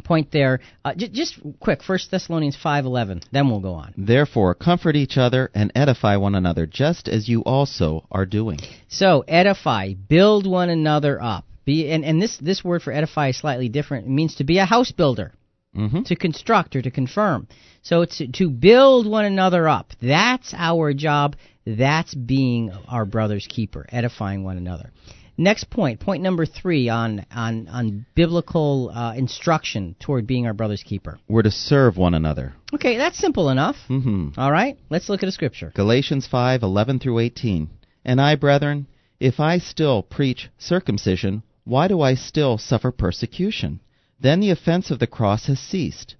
point there. Uh, j- just quick, First Thessalonians five eleven. Then we'll go on. Therefore, comfort each other and edify one another, just as you also are doing. So edify, build one another up. Be and, and this this word for edify is slightly different. It means to be a house builder, hmm to construct or to confirm. So it's to build one another up. That's our job. That's being our brother's keeper, edifying one another. Next point, point number three on on on biblical uh, instruction toward being our brother's keeper. We're to serve one another. Okay, that's simple enough. hmm All right, let's look at a scripture. Galatians 5:11 through 18. And I, brethren, if I still preach circumcision, why do I still suffer persecution? Then the offense of the cross has ceased.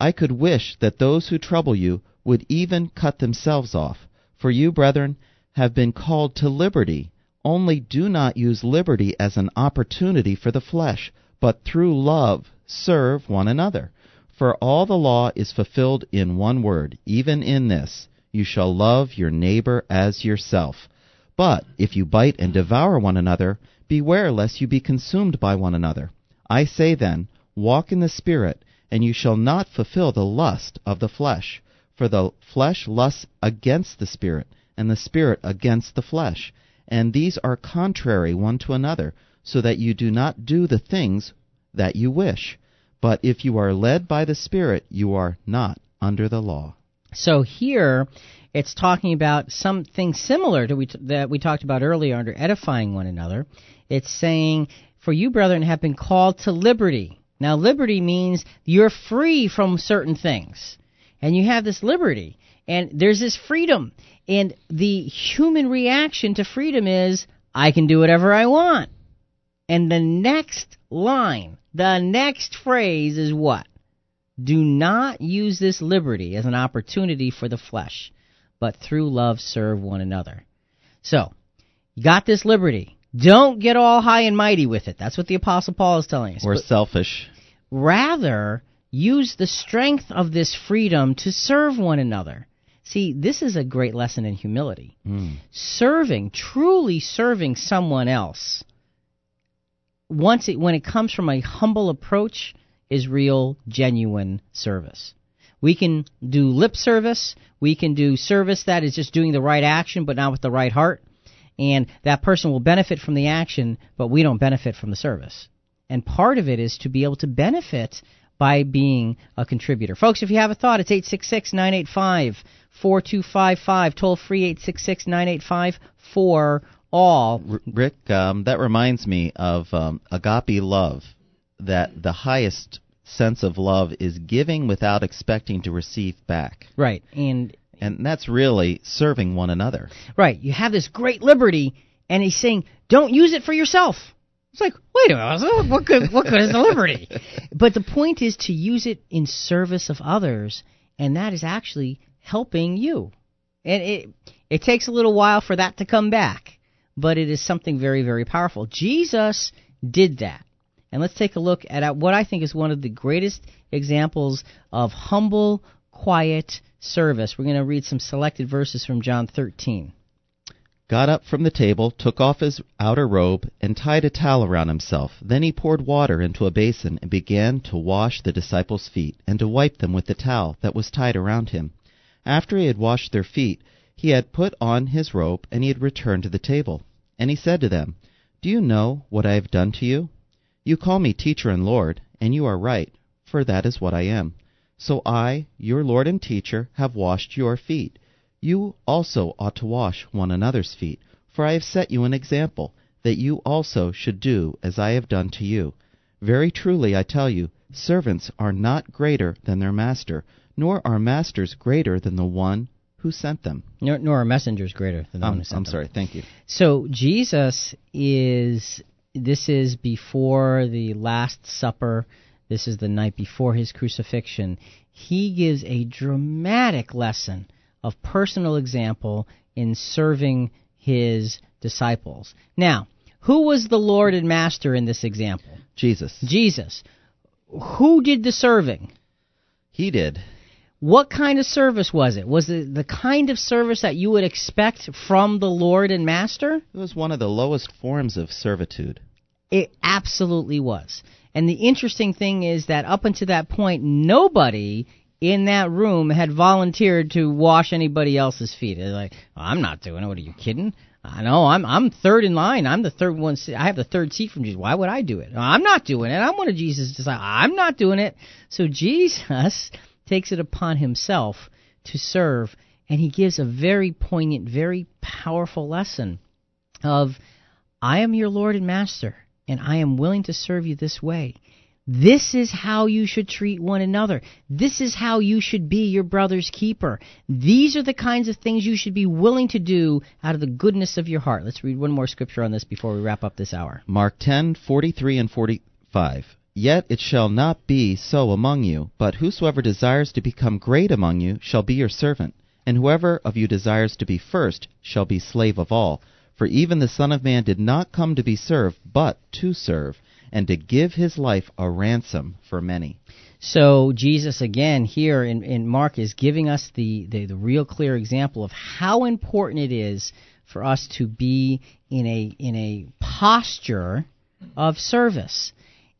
I could wish that those who trouble you would even cut themselves off. For you, brethren, have been called to liberty. Only do not use liberty as an opportunity for the flesh, but through love serve one another. For all the law is fulfilled in one word, even in this you shall love your neighbor as yourself. But if you bite and devour one another, beware lest you be consumed by one another. I say then, walk in the Spirit, and you shall not fulfill the lust of the flesh. For the flesh lusts against the Spirit, and the Spirit against the flesh. And these are contrary one to another, so that you do not do the things that you wish. But if you are led by the Spirit, you are not under the law. So here, it's talking about something similar to we t- that we talked about earlier under edifying one another. It's saying, "For you, brethren, have been called to liberty." Now, liberty means you're free from certain things, and you have this liberty, and there's this freedom. And the human reaction to freedom is, "I can do whatever I want." And the next line, the next phrase is what? Do not use this liberty as an opportunity for the flesh, but through love serve one another. So, you got this liberty. Don't get all high and mighty with it. That's what the Apostle Paul is telling us. We're But selfish. Rather, use the strength of this freedom to serve one another. See, this is a great lesson in humility. Mm. Serving, truly serving someone else, once it, when it comes from a humble approach, is real, genuine service. We can do lip service. We can do service that is just doing the right action, but not with the right heart. And that person will benefit from the action, but we don't benefit from the service. And part of it is to be able to benefit by being a contributor. Folks, if you have a thought, it's 866 985 4255. Toll free 866 985 4 all. Rick, um, that reminds me of um, agape love. That the highest sense of love is giving without expecting to receive back, Right. And and that's really serving one another. Right. You have this great liberty, and he's saying, don't use it for yourself. It's like, wait a minute, what good, what good is the liberty? But the point is to use it in service of others, and that is actually helping you. And it it takes a little while for that to come back, but it is something very, very powerful. Jesus did that. And let's take a look at what I think is one of the greatest examples of humble, quiet service. We're going to read some selected verses from John 13. Got up from the table, took off his outer robe, and tied a towel around himself. Then he poured water into a basin and began to wash the disciples' feet and to wipe them with the towel that was tied around him. After he had washed their feet, he had put on his robe and he had returned to the table. And he said to them, Do you know what I have done to you? You call me teacher and Lord, and you are right, for that is what I am. So I, your Lord and teacher, have washed your feet. You also ought to wash one another's feet, for I have set you an example, that you also should do as I have done to you. Very truly I tell you, servants are not greater than their master, nor are masters greater than the one who sent them. Nor, nor are messengers greater than the one Um, who sent them. I'm sorry, thank you. So Jesus is this is before the last supper. This is the night before his crucifixion. He gives a dramatic lesson of personal example in serving his disciples. Now, who was the Lord and Master in this example? Jesus. Jesus. Who did the serving? He did. What kind of service was it? Was it the kind of service that you would expect from the Lord and Master? It was one of the lowest forms of servitude. It absolutely was. And the interesting thing is that up until that point, nobody in that room had volunteered to wash anybody else's feet. They're like, I'm not doing it. What are you kidding? I know I'm I'm third in line. I'm the third one. I have the third seat from Jesus. Why would I do it? I'm not doing it. I'm one of Jesus' disciples. I'm not doing it. So Jesus takes it upon himself to serve, and he gives a very poignant, very powerful lesson of, I am your Lord and Master, and I am willing to serve you this way. This is how you should treat one another. This is how you should be your brother's keeper. These are the kinds of things you should be willing to do out of the goodness of your heart. Let's read one more scripture on this before we wrap up this hour. Mark 10:43 and 45. Yet it shall not be so among you, but whosoever desires to become great among you shall be your servant, and whoever of you desires to be first shall be slave of all. For even the Son of Man did not come to be served, but to serve and to give his life a ransom for many. So Jesus again here in, in Mark is giving us the, the, the real clear example of how important it is for us to be in a in a posture of service.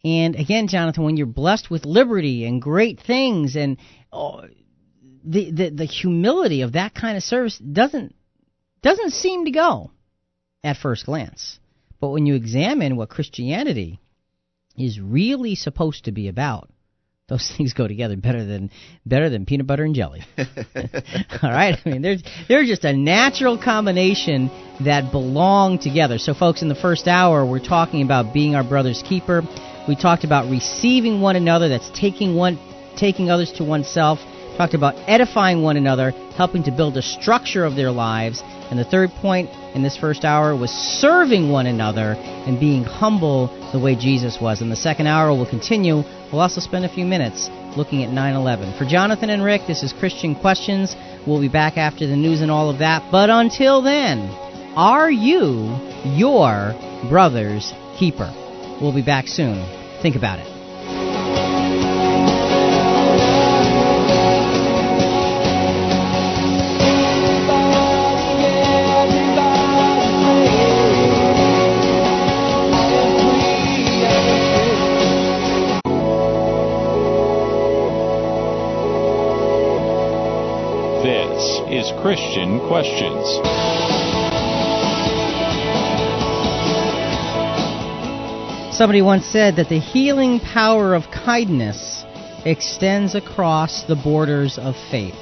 And again, Jonathan, when you're blessed with liberty and great things and oh, the, the the humility of that kind of service doesn't doesn't seem to go at first glance. But when you examine what Christianity is really supposed to be about. Those things go together better than better than peanut butter and jelly. All right, I mean, there's they're just a natural combination that belong together. So, folks, in the first hour, we're talking about being our brother's keeper. We talked about receiving one another. That's taking one, taking others to oneself. Talked about edifying one another, helping to build a structure of their lives. And the third point in this first hour was serving one another and being humble the way Jesus was. In the second hour, we'll continue. We'll also spend a few minutes looking at 9 11. For Jonathan and Rick, this is Christian Questions. We'll be back after the news and all of that. But until then, are you your brother's keeper? We'll be back soon. Think about it. Christian Questions. Somebody once said that the healing power of kindness extends across the borders of faith.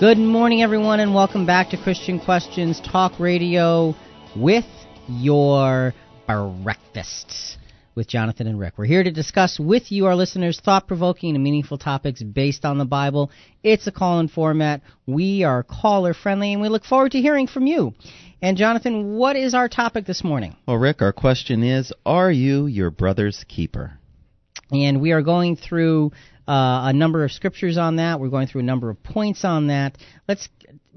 Good morning, everyone, and welcome back to Christian Questions Talk Radio with your breakfast with Jonathan and Rick. We're here to discuss with you, our listeners, thought provoking and meaningful topics based on the Bible. It's a call in format. We are caller friendly, and we look forward to hearing from you. And, Jonathan, what is our topic this morning? Well, Rick, our question is Are you your brother's keeper? And we are going through uh, a number of scriptures on that. We're going through a number of points on that. Let's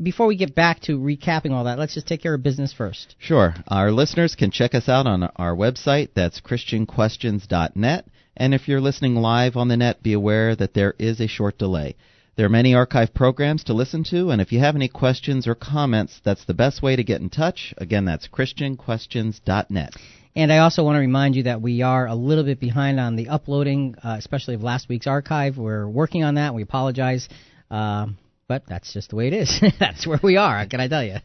before we get back to recapping all that, let's just take care of business first. Sure. Our listeners can check us out on our website. That's christianquestions.net. And if you're listening live on the net, be aware that there is a short delay. There are many archive programs to listen to, and if you have any questions or comments, that's the best way to get in touch. Again, that's christianquestions.net. And I also want to remind you that we are a little bit behind on the uploading, uh, especially of last week's archive. We're working on that. We apologize. Uh, but that's just the way it is. that's where we are. Can I tell you?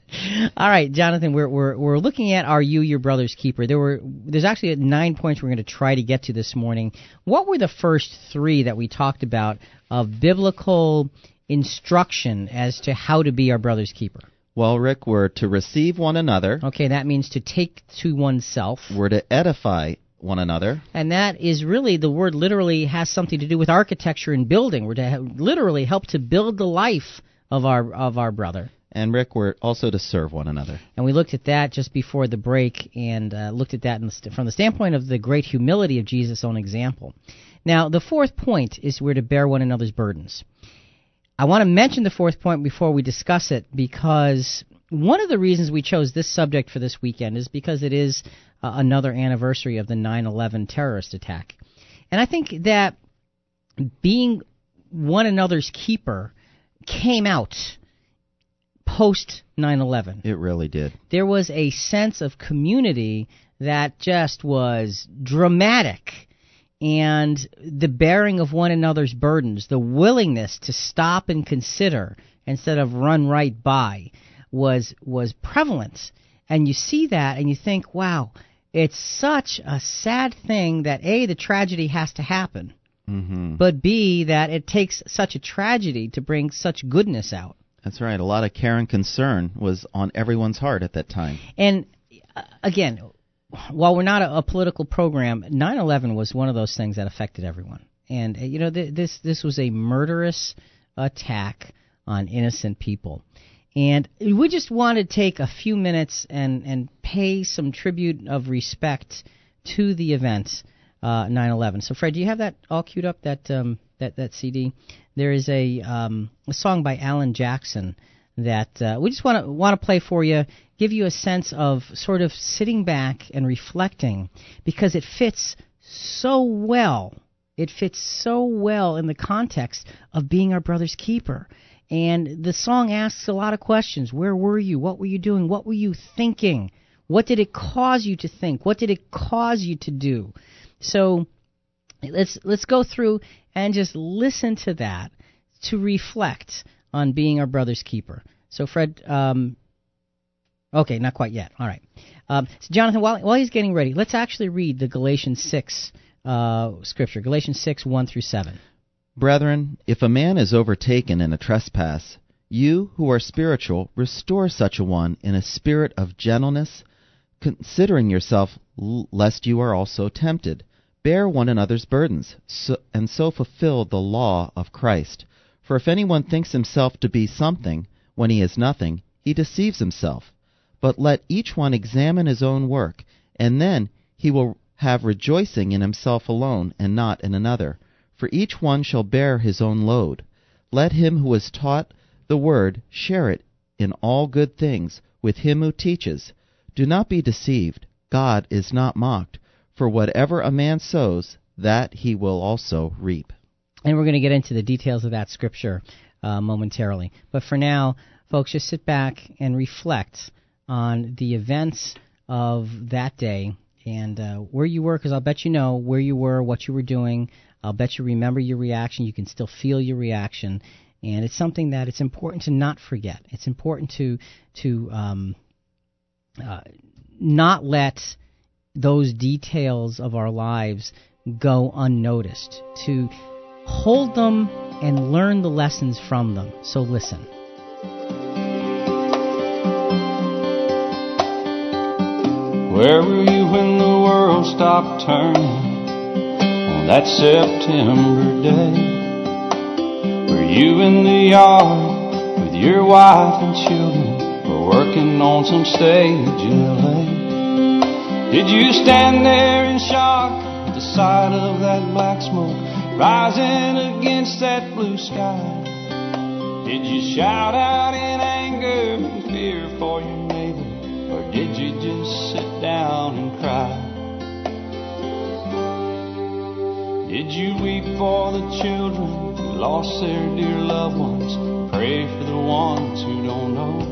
All right, Jonathan, we're we're we're looking at are you your brother's keeper? There were there's actually nine points we're going to try to get to this morning. What were the first three that we talked about of biblical instruction as to how to be our brother's keeper? Well, Rick, we're to receive one another. Okay, that means to take to oneself. We're to edify one another. And that is really the word literally has something to do with architecture and building. We're to literally help to build the life of our of our brother. And Rick, we're also to serve one another. And we looked at that just before the break, and uh, looked at that the, from the standpoint of the great humility of Jesus' own example. Now, the fourth point is we're to bear one another's burdens. I want to mention the fourth point before we discuss it because one of the reasons we chose this subject for this weekend is because it is uh, another anniversary of the 9 11 terrorist attack. And I think that being one another's keeper came out post 9 11. It really did. There was a sense of community that just was dramatic. and the bearing of one another's burdens, the willingness to stop and consider instead of run right by was was prevalent. And you see that and you think, wow, it's such a sad thing that A, the tragedy has to happen, Mm-hmm. but B, that it takes such a tragedy to bring such goodness out. That's right. A lot of care and concern was on everyone's heart at that time. And uh, again, while we're not a, a political program, 9/11 was one of those things that affected everyone. And uh, you know, th- this this was a murderous attack on innocent people. And we just want to take a few minutes and and pay some tribute of respect to the events uh, 9/11. So, Fred, do you have that all queued up? That um, that that CD. There is a um, a song by Alan Jackson that uh, we just want to want to play for you, give you a sense of sort of sitting back and reflecting because it fits so well. It fits so well in the context of being our brother's keeper. And the song asks a lot of questions. Where were you? What were you doing? What were you thinking? What did it cause you to think? What did it cause you to do? So let's let's go through and just listen to that to reflect on being our brother's keeper. So Fred, um, okay, not quite yet. All right, um, so Jonathan, while while he's getting ready, let's actually read the Galatians six uh, scripture, Galatians six one through seven. Brethren, if a man is overtaken in a trespass, you who are spiritual, restore such a one in a spirit of gentleness, considering yourself, lest you are also tempted. Bear one another's burdens, so, and so fulfill the law of Christ. For if anyone thinks himself to be something when he is nothing, he deceives himself. But let each one examine his own work, and then he will have rejoicing in himself alone, and not in another. For each one shall bear his own load. Let him who is taught the word share it in all good things with him who teaches. Do not be deceived. God is not mocked. For whatever a man sows, that he will also reap. And we're going to get into the details of that scripture uh, momentarily. But for now, folks, just sit back and reflect on the events of that day and uh, where you were, because I'll bet you know where you were, what you were doing. I'll bet you remember your reaction. You can still feel your reaction, and it's something that it's important to not forget. It's important to to um, uh, not let those details of our lives go unnoticed. To hold them and learn the lessons from them. So listen. Where were you when the world stopped turning that September day? Were you in the yard with your wife and children or working on some stage in LA? Did you stand there in shock at the sight of that black smoke rising against that blue sky? Did you shout out in anger and fear for your neighbor? Or did you just sit down and cry? Did you weep for the children who lost their dear loved ones? Pray for the ones who don't know.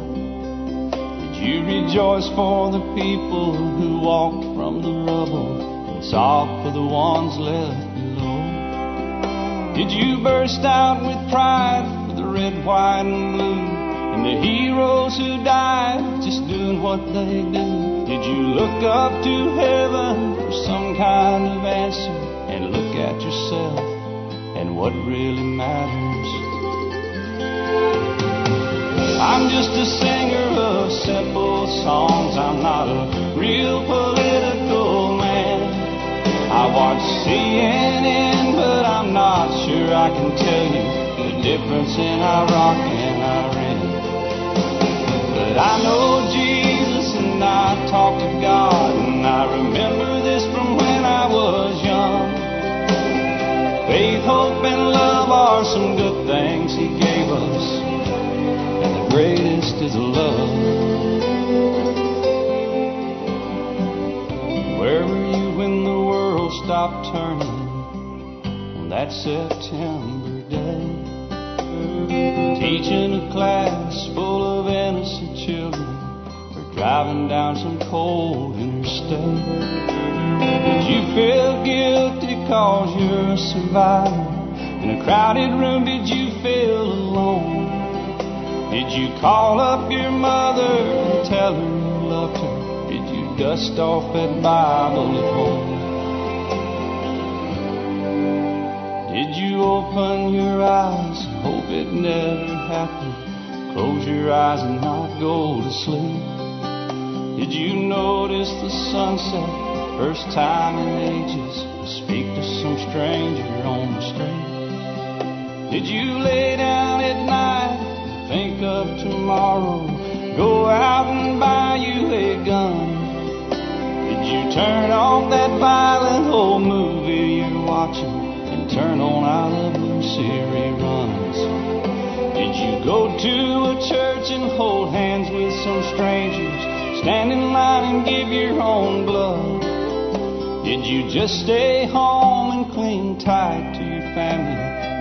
Did you rejoice for the people who walked from the rubble and sob for the ones left below? Did you burst out with pride for the red, white, and blue? And the heroes who died just doing what they do. Did you look up to heaven for some kind of answer look at yourself and what really matters? I'm just a singer of simple songs. I'm not a real political man. I watch CNN, but I'm not sure I can tell you the difference in Iraq and Iran. But I know Jesus and I talk to God, and I remember this from when I was young. Faith, hope, and love are some good things He gave us, and the greatest is love. Where were you when the world stopped turning on that September day? Teaching a class full of innocent children, driving down some cold interstate. Did you feel guilty because you're a survivor. In a crowded room, did you feel alone? Did you call up your mother and tell her you loved her? Did you dust off that Bible at home? Did you open your eyes and hope it never happened? Close your eyes and not go to sleep. Did you notice the sunset first time in ages? To speak to some stranger on the street. Did you lay down at night and think of tomorrow? Go out and buy you a gun. Did you turn off that violent old movie you're watching and turn on I Love Lucy reruns? Did you go to a church and hold hands with some strangers? Stand in line and give your own blood? Did you just stay home and cling tight to your family?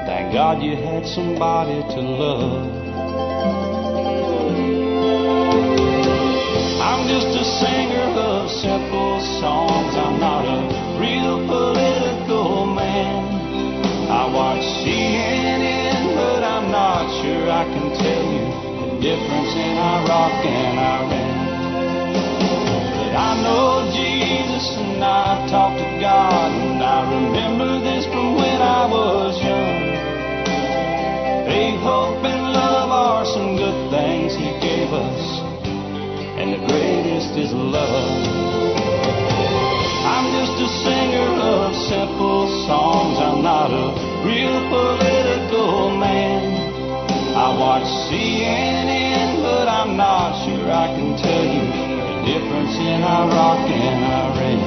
Thank God you had somebody to love. I'm just a singer of simple songs. I'm not a real political man. I watch CNN, but I'm not sure I can tell you the difference in Iraq and Iran. I know Jesus and I've talked to God, and I remember this from when I was young. Faith, hope, and love are some good things He gave us, and the greatest is love. I'm just a singer of simple songs. I'm not a real political man. I watch CNN, but I'm not sure I can tell you the difference in Iraq and Iran.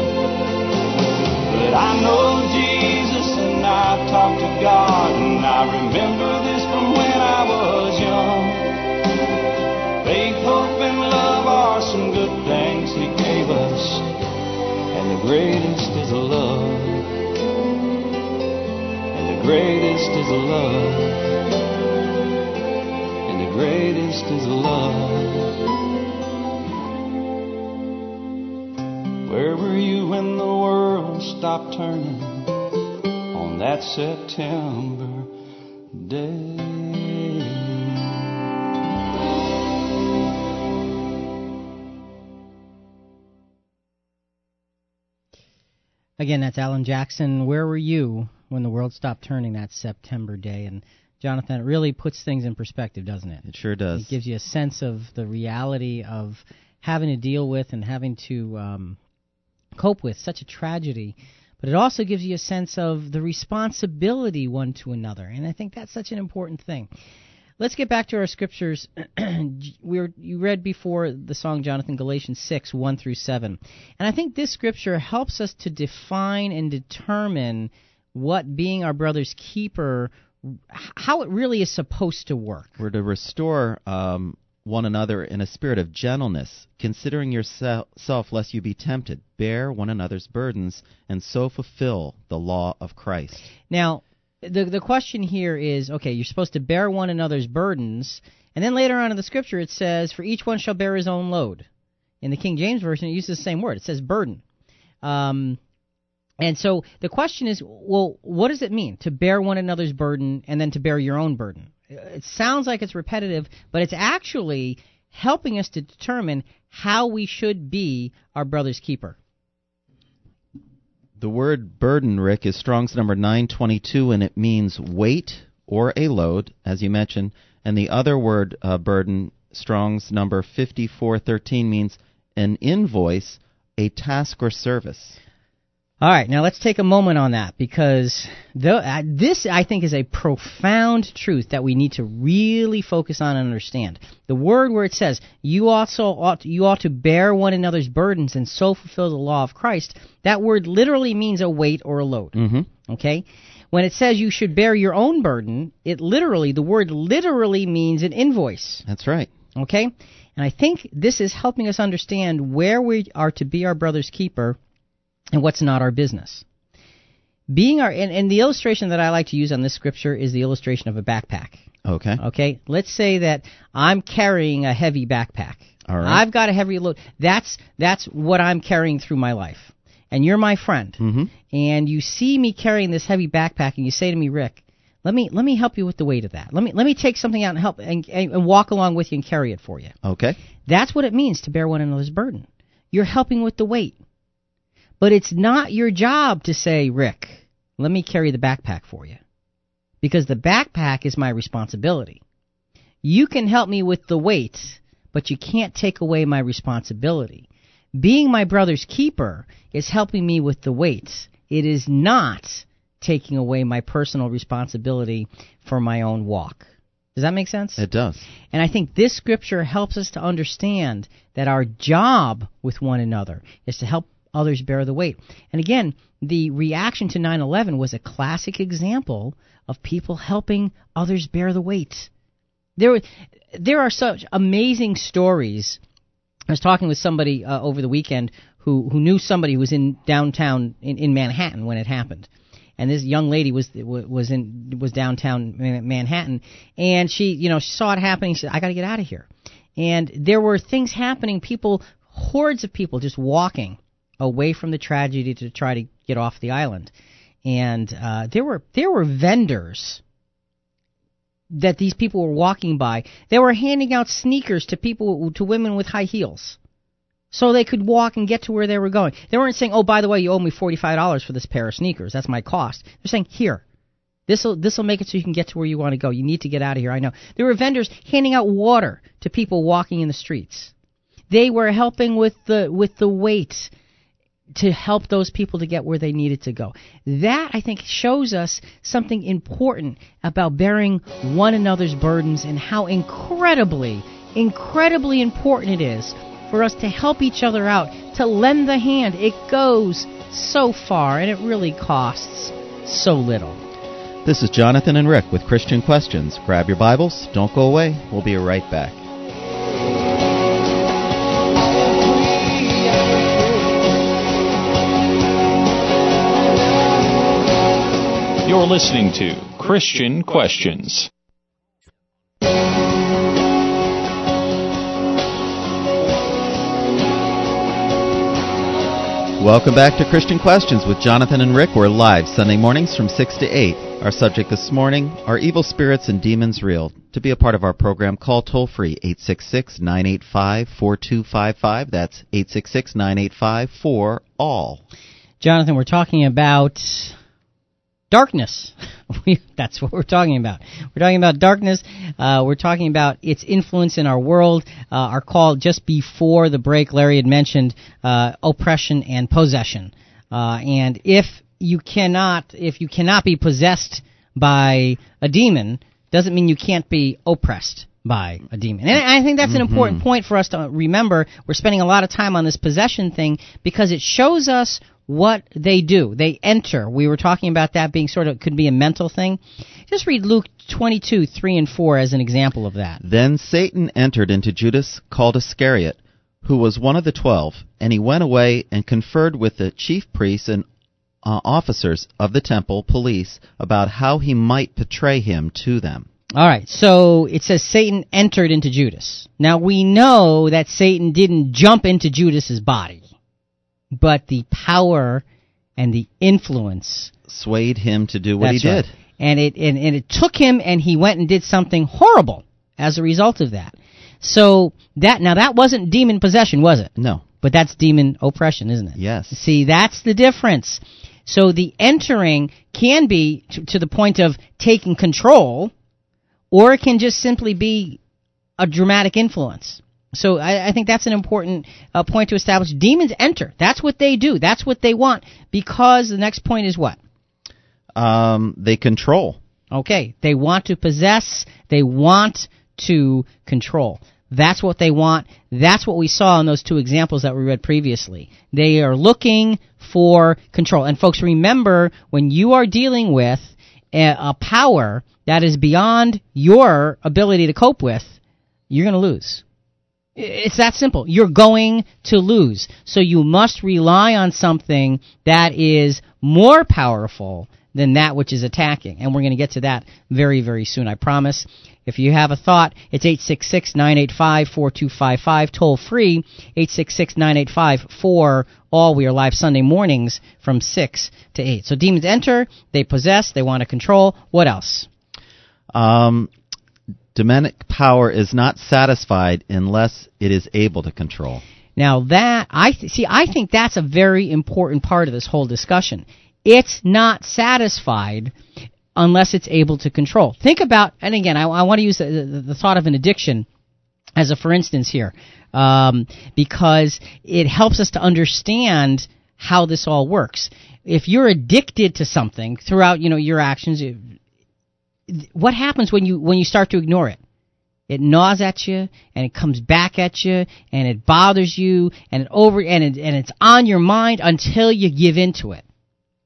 But I know Jesus and I've talked to God, and I remember this from when I was young. Faith, hope, and love are some good things He gave us, and the greatest is love. And the greatest is love. And the greatest is love. Were you when the world stopped turning on that September day? Again, that's Alan Jackson. Where were you when the world stopped turning that September day? And Jonathan, it really puts things in perspective, doesn't it? It sure does. It gives you a sense of the reality of having to deal with and having to um, cope with such a tragedy. But it also gives you a sense of the responsibility one to another. And I think that's such an important thing. Let's get back to our scriptures. we were, you read before the song Jonathan Galatians 6 1 through 7. And I think this scripture helps us to define and determine what being our brother's keeper how it really is supposed to work. We're to restore um, one another in a spirit of gentleness, considering yourself lest you be tempted. Bear one another's burdens, and so fulfill the law of Christ. Now, the the question here is okay, you're supposed to bear one another's burdens, and then later on in the scripture it says, "For each one shall bear his own load." In the King James version, it uses the same word. It says burden. Um, and so the question is, well, what does it mean to bear one another's burden and then to bear your own burden? It sounds like it's repetitive, but it's actually helping us to determine how we should be our brother's keeper. The word burden, Rick, is Strong's number 922, and it means weight or a load, as you mentioned. And the other word, uh, burden, Strong's number 5413, means an invoice, a task or service. All right, now let's take a moment on that because the, uh, this, I think, is a profound truth that we need to really focus on and understand. The word where it says you also ought you ought to bear one another's burdens and so fulfill the law of Christ. That word literally means a weight or a load. Mm-hmm. Okay, when it says you should bear your own burden, it literally the word literally means an invoice. That's right. Okay, and I think this is helping us understand where we are to be our brother's keeper and what's not our business. Being our and, and the illustration that I like to use on this scripture is the illustration of a backpack. Okay. Okay, let's say that I'm carrying a heavy backpack. All right. I've got a heavy load. That's that's what I'm carrying through my life. and you're my friend, Mm-hmm. and you see me carrying this heavy backpack, and you say to me, Rick, let me let me help you with the weight of that. Let me let me take something out and help and, and, and walk along with you and carry it for you. Okay. That's what it means to bear one another's burden. You're helping with the weight. But it's not your job to say, Rick, let me carry the backpack for you. Because the backpack is my responsibility. You can help me with the weight, but you can't take away my responsibility. Being my brother's keeper is helping me with the weight. It is not taking away my personal responsibility for my own walk. Does that make sense? It does. And I think this scripture helps us to understand that our job with one another is to help others bear the weight. And again, the reaction to 9 11 was a classic example of people helping others bear the weight. There, there are such amazing stories. I was talking with somebody uh, over the weekend who, who knew somebody who was in downtown in, in Manhattan when it happened and this young lady was was in was downtown Manhattan, and she you know she saw it happening. She said, "I got to get out of here." And there were things happening. People, hordes of people, just walking away from the tragedy to try to get off the island. And uh, there were there were vendors that these people were walking by. They were handing out sneakers to people to women with high heels so they could walk and get to where they were going. They weren't saying, "Oh, by the way, you owe me forty-five dollars for this pair of sneakers. That's my cost." They're saying, "Here, this will this will make it so you can get to where you want to go. You need to get out of here." I know there were vendors handing out water to people walking in the streets. They were helping with the with the weight to help those people to get where they needed to go. That I think shows us something important about bearing one another's burdens and how incredibly incredibly important it is for us to help each other out, to lend the hand. It goes so far and it really costs so little. This is Jonathan and Rick with Christian Questions. Grab your Bibles. Don't go away. We'll be right back. You're listening to Christian Questions. Welcome back to Christian Questions with Jonathan and Rick. We're live Sunday mornings from 6 to 8. Our subject this morning are evil spirits and demons real? To be a part of our program, call toll free 866 985 4255. That's 866 985 4 all. Jonathan, we're talking about darkness. That's what we're talking about. We're talking about darkness. Uh, we're talking about its influence in our world. Uh, our call just before the break, Larry had mentioned uh, oppression and possession. Uh, and if you cannot, if you cannot be possessed by a demon, doesn't mean you can't be oppressed by a demon. And I think that's an important point for us to remember. We're spending a lot of time on this possession thing because it shows us what they do. They enter. We were talking about that being sort of could be a mental thing. Just read Luke 22, 3 and 4 as an example of that. Then Satan entered into Judas, called Iscariot, who was one of the twelve, and he went away and conferred with the chief priests and uh, officers of the temple police about how he might betray him to them. All right, so it says Satan entered into Judas. Now we know that Satan didn't jump into Judas's body, but the power and the influence Swayed him to do what That's he right. did. And it and, and it took him and he went and did something horrible as a result of that. So that now that wasn't demon possession, was it? No. But that's demon oppression, isn't it? Yes. See, that's the difference. So the entering can be to, to the point of taking control, or it can just simply be a dramatic influence. So I, I think that's an important uh, point to establish. Demons enter. That's what they do. That's what they want. Because the next point is what? Um, they control. Okay, they want to possess, they want to control. That's what they want. That's what we saw in those two examples that we read previously. They are looking for control. And folks, remember when you are dealing with a, a power that is beyond your ability to cope with, you're going to lose. It's that simple. You're going to lose. So you must rely on something that is more powerful than that which is attacking. And we're going to get to that very, very soon, I promise. If you have a thought, it's 866-985-4255, toll free, 866-985-4 all. We are live Sunday mornings from 6 to 8. So demons enter, they possess, they want to control. What else? Um, demonic power is not satisfied unless it is able to control. Now that I th- see, I think that's a very important part of this whole discussion. It's not satisfied unless it's able to control. Think about, and again, I, I want to use the, the, the, thought of an addiction as a for instance here, um, because it helps us to understand how this all works. If you're addicted to something throughout, you know, your actions, what happens when you when you start to ignore it? It gnaws at you, and it comes back at you, and it bothers you, and it over and it, and it's on your mind until you give into it.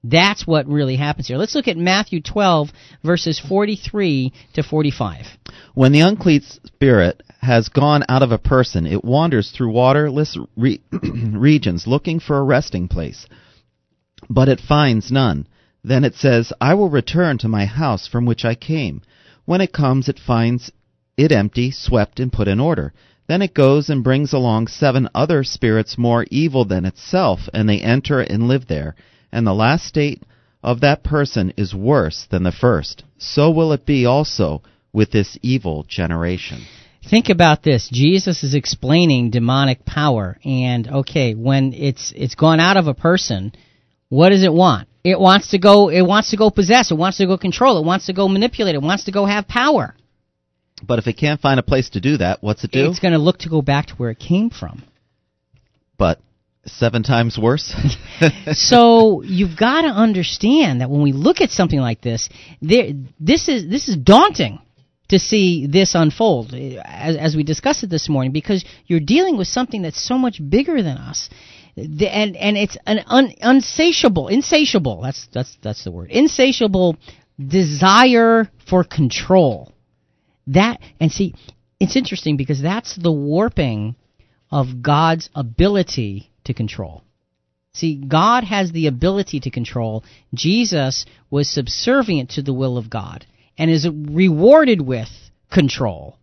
That's what really happens here. Let's look at Matthew 12 verses 43 to 45. When the unclean spirit has gone out of a person, it wanders through waterless re- regions looking for a resting place, but it finds none. Then it says, I will return to my house from which I came. When it comes, it finds it empty, swept, and put in order. Then it goes and brings along seven other spirits more evil than itself, and they enter and live there. And the last state of that person is worse than the first. So will it be also with this evil generation. Think about this. Jesus is explaining demonic power, and okay, when it's it's gone out of a person, what does it want? It wants to go. It wants to go possess. It wants to go control. It wants to go manipulate. It wants to go have power. But if it can't find a place to do that, what's it do? It's going to look to go back to where it came from. But seven times worse. so you've got to understand that when we look at something like this, there, this is this is daunting to see this unfold eh, as, as we discussed it this morning because you're dealing with something that's so much bigger than us. The, and and it's an un, unsatiable, insatiable. That's that's that's the word. Insatiable desire for control. That and see, it's interesting because that's the warping of God's ability to control. See, God has the ability to control. Jesus was subservient to the will of God and is rewarded with control.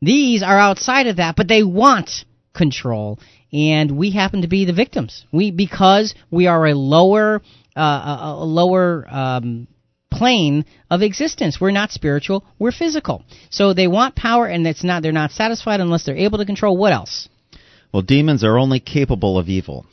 These are outside of that, but they want control, and we happen to be the victims. We because we are a lower, uh, a, a, lower um, plane of existence. We're not spiritual. We're physical. So they want power, and it's not. They're not satisfied unless they're able to control. What else? Well, demons are only capable of evil.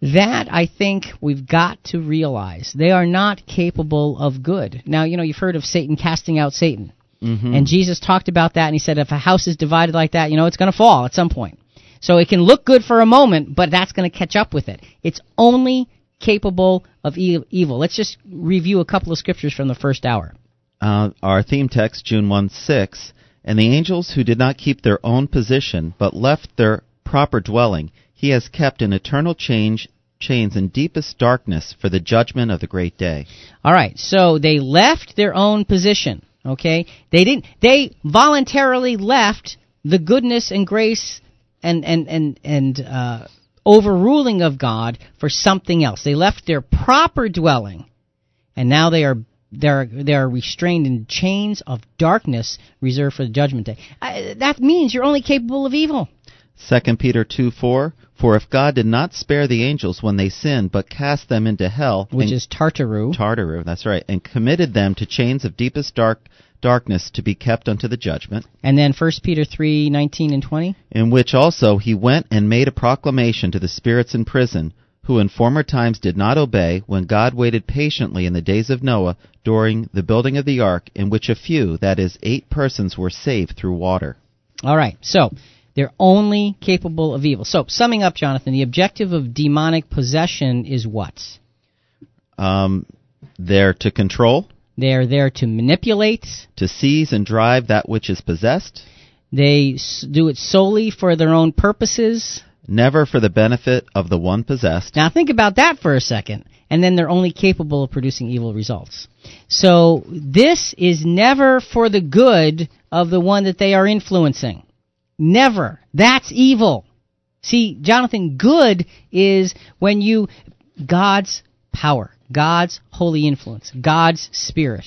That I think we've got to realize. They are not capable of good. Now, you know, you've heard of Satan casting out Satan. Mm-hmm. And Jesus talked about that, and he said if a house is divided like that, you know, it's going to fall at some point. So it can look good for a moment, but that's going to catch up with it. It's only capable of e- evil. Let's just review a couple of scriptures from the first hour. Uh, our theme text, Jude 1 6. And the angels who did not keep their own position, but left their proper dwelling, he has kept in eternal change chains in deepest darkness for the judgment of the great day. All right, so they left their own position. Okay, they didn't. They voluntarily left the goodness and grace and and and and uh, overruling of God for something else. They left their proper dwelling, and now they are they're they're restrained in chains of darkness reserved for the judgment day. That means you're only capable of evil. 2 Peter 2 4 For if God did not spare the angels when they sinned, but cast them into hell, which is Tartaru, Tartaru, that's right, and committed them to chains of deepest dark darkness to be kept unto the judgment. And then 1 Peter three nineteen and 20. In which also he went and made a proclamation to the spirits in prison, who in former times did not obey, when God waited patiently in the days of Noah during the building of the ark, in which a few, that is, eight persons, were saved through water. All right, so they're only capable of evil. So, summing up, Jonathan, the objective of demonic possession is what? Um, they're to control. They are there to manipulate. To seize and drive that which is possessed. They do it solely for their own purposes. Never for the benefit of the one possessed. Now, think about that for a second. And then they're only capable of producing evil results. So, this is never for the good of the one that they are influencing. Never. That's evil. See, Jonathan, good is when you, God's power. God's holy influence, God's spirit,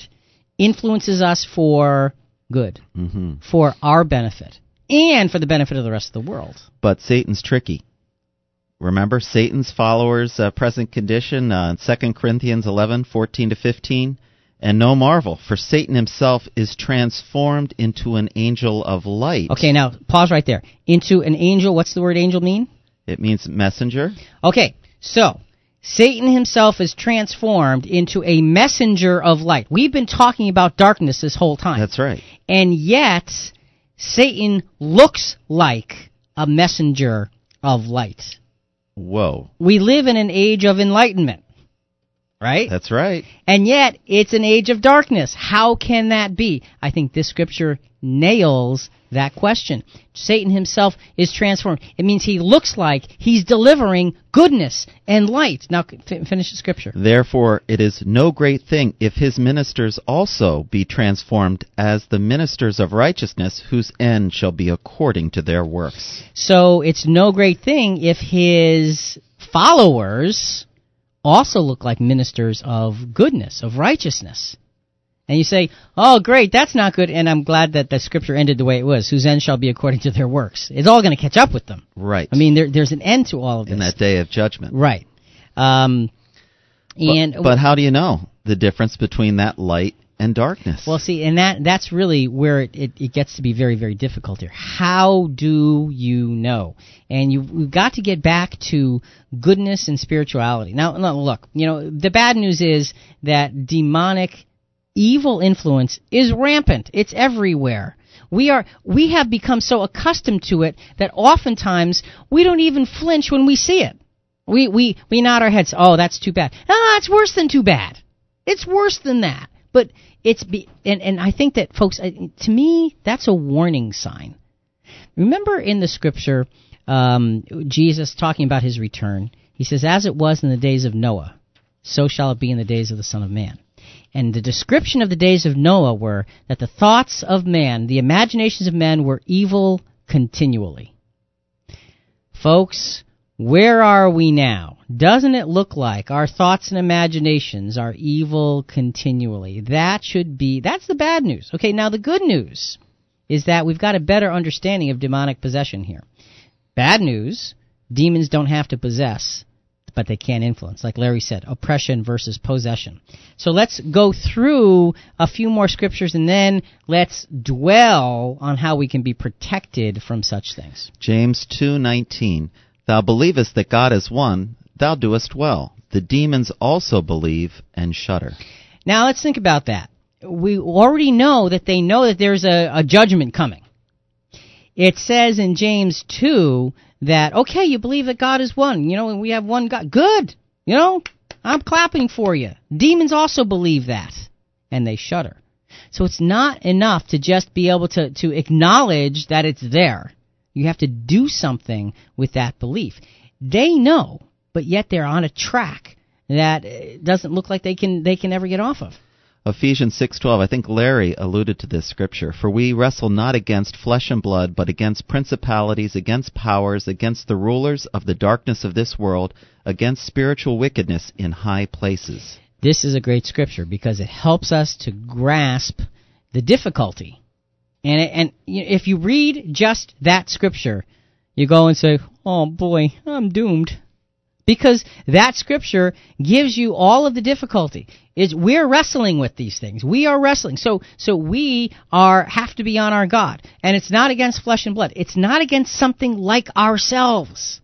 influences us for good, hmm for our benefit, and for the benefit of the rest of the world. But Satan's tricky. Remember Satan's followers' uh, present condition uh, in 2 Corinthians 11, 14 to 15? And no marvel, for Satan himself is transformed into an angel of light. Okay, now pause right there. Into an angel, what's the word angel mean? It means messenger. Okay, so Satan himself is transformed into a messenger of light. We've been talking about darkness this whole time. That's right. and yet Satan looks like a messenger of light. Whoa. We live in an age of enlightenment, right? That's right. And yet it's an age of darkness. How can that be? I think this scripture nails that question. Satan himself is transformed. It means he looks like he's delivering goodness and light. Now f- finish the scripture. Therefore, it is no great thing if his ministers also be transformed as the ministers of righteousness, whose end shall be according to their works. So it's no great thing if his followers also look like ministers of goodness, of righteousness. And you say, oh, great, that's not good. And I'm glad that the scripture ended the way it was, whose end shall be according to their works. It's all going to catch up with them. Right. I mean, there, there's an end to all of this. in that day of judgment. Right. Um, and but, but how do you know the difference between that light and darkness? Well, see, and that that's really where it, it, it gets to be very, very difficult here. How do you know? And you, you've got to get back to goodness and spirituality. Now, look, you know, the bad news is that demonic evil influence is rampant. It's everywhere. We are we have become so accustomed to it that oftentimes we don't even flinch when we see it. We we we nod our heads. Oh, that's too bad. Ah, it's worse than too bad. It's worse than that. But it's be, and and I think that folks, to me, that's a warning sign. Remember in the scripture, um, Jesus talking about his return. He says, "As it was in the days of Noah, so shall it be in the days of the Son of Man." And the description of the days of Noah were that the thoughts of man, the imaginations of men, were evil continually. Folks, where are we now? Doesn't it look like our thoughts and imaginations are evil continually? That should be, that's the bad news. Okay, now the good news is that we've got a better understanding of demonic possession here. Bad news, demons don't have to possess, but they can't influence. Like Larry said, oppression versus possession. So let's go through a few more scriptures and then let's dwell on how we can be protected from such things. James 2:19 Thou believest that God is one, thou doest well. The demons also believe and shudder. Now let's think about that. We already know that they know that there's a, a judgment coming. It says in James 2 that, okay, you believe that God is one. You know, and we have one God. Good. You know, I'm clapping for you. Demons also believe that. And they shudder. So it's not enough to just be able to, to acknowledge that it's there. You have to do something with that belief. They know, but yet they're on a track that uh, doesn't look like they can they can ever get off of. Ephesians 6:12 I think Larry alluded to this scripture for we wrestle not against flesh and blood but against principalities against powers against the rulers of the darkness of this world against spiritual wickedness in high places. This is a great scripture because it helps us to grasp the difficulty. And it, and if you read just that scripture, you go and say, "Oh boy, I'm doomed." Because that scripture gives you all of the difficulty. Is we're wrestling with these things. We are wrestling. So so we are have to be on our God. And it's not against flesh and blood. It's not against something like ourselves.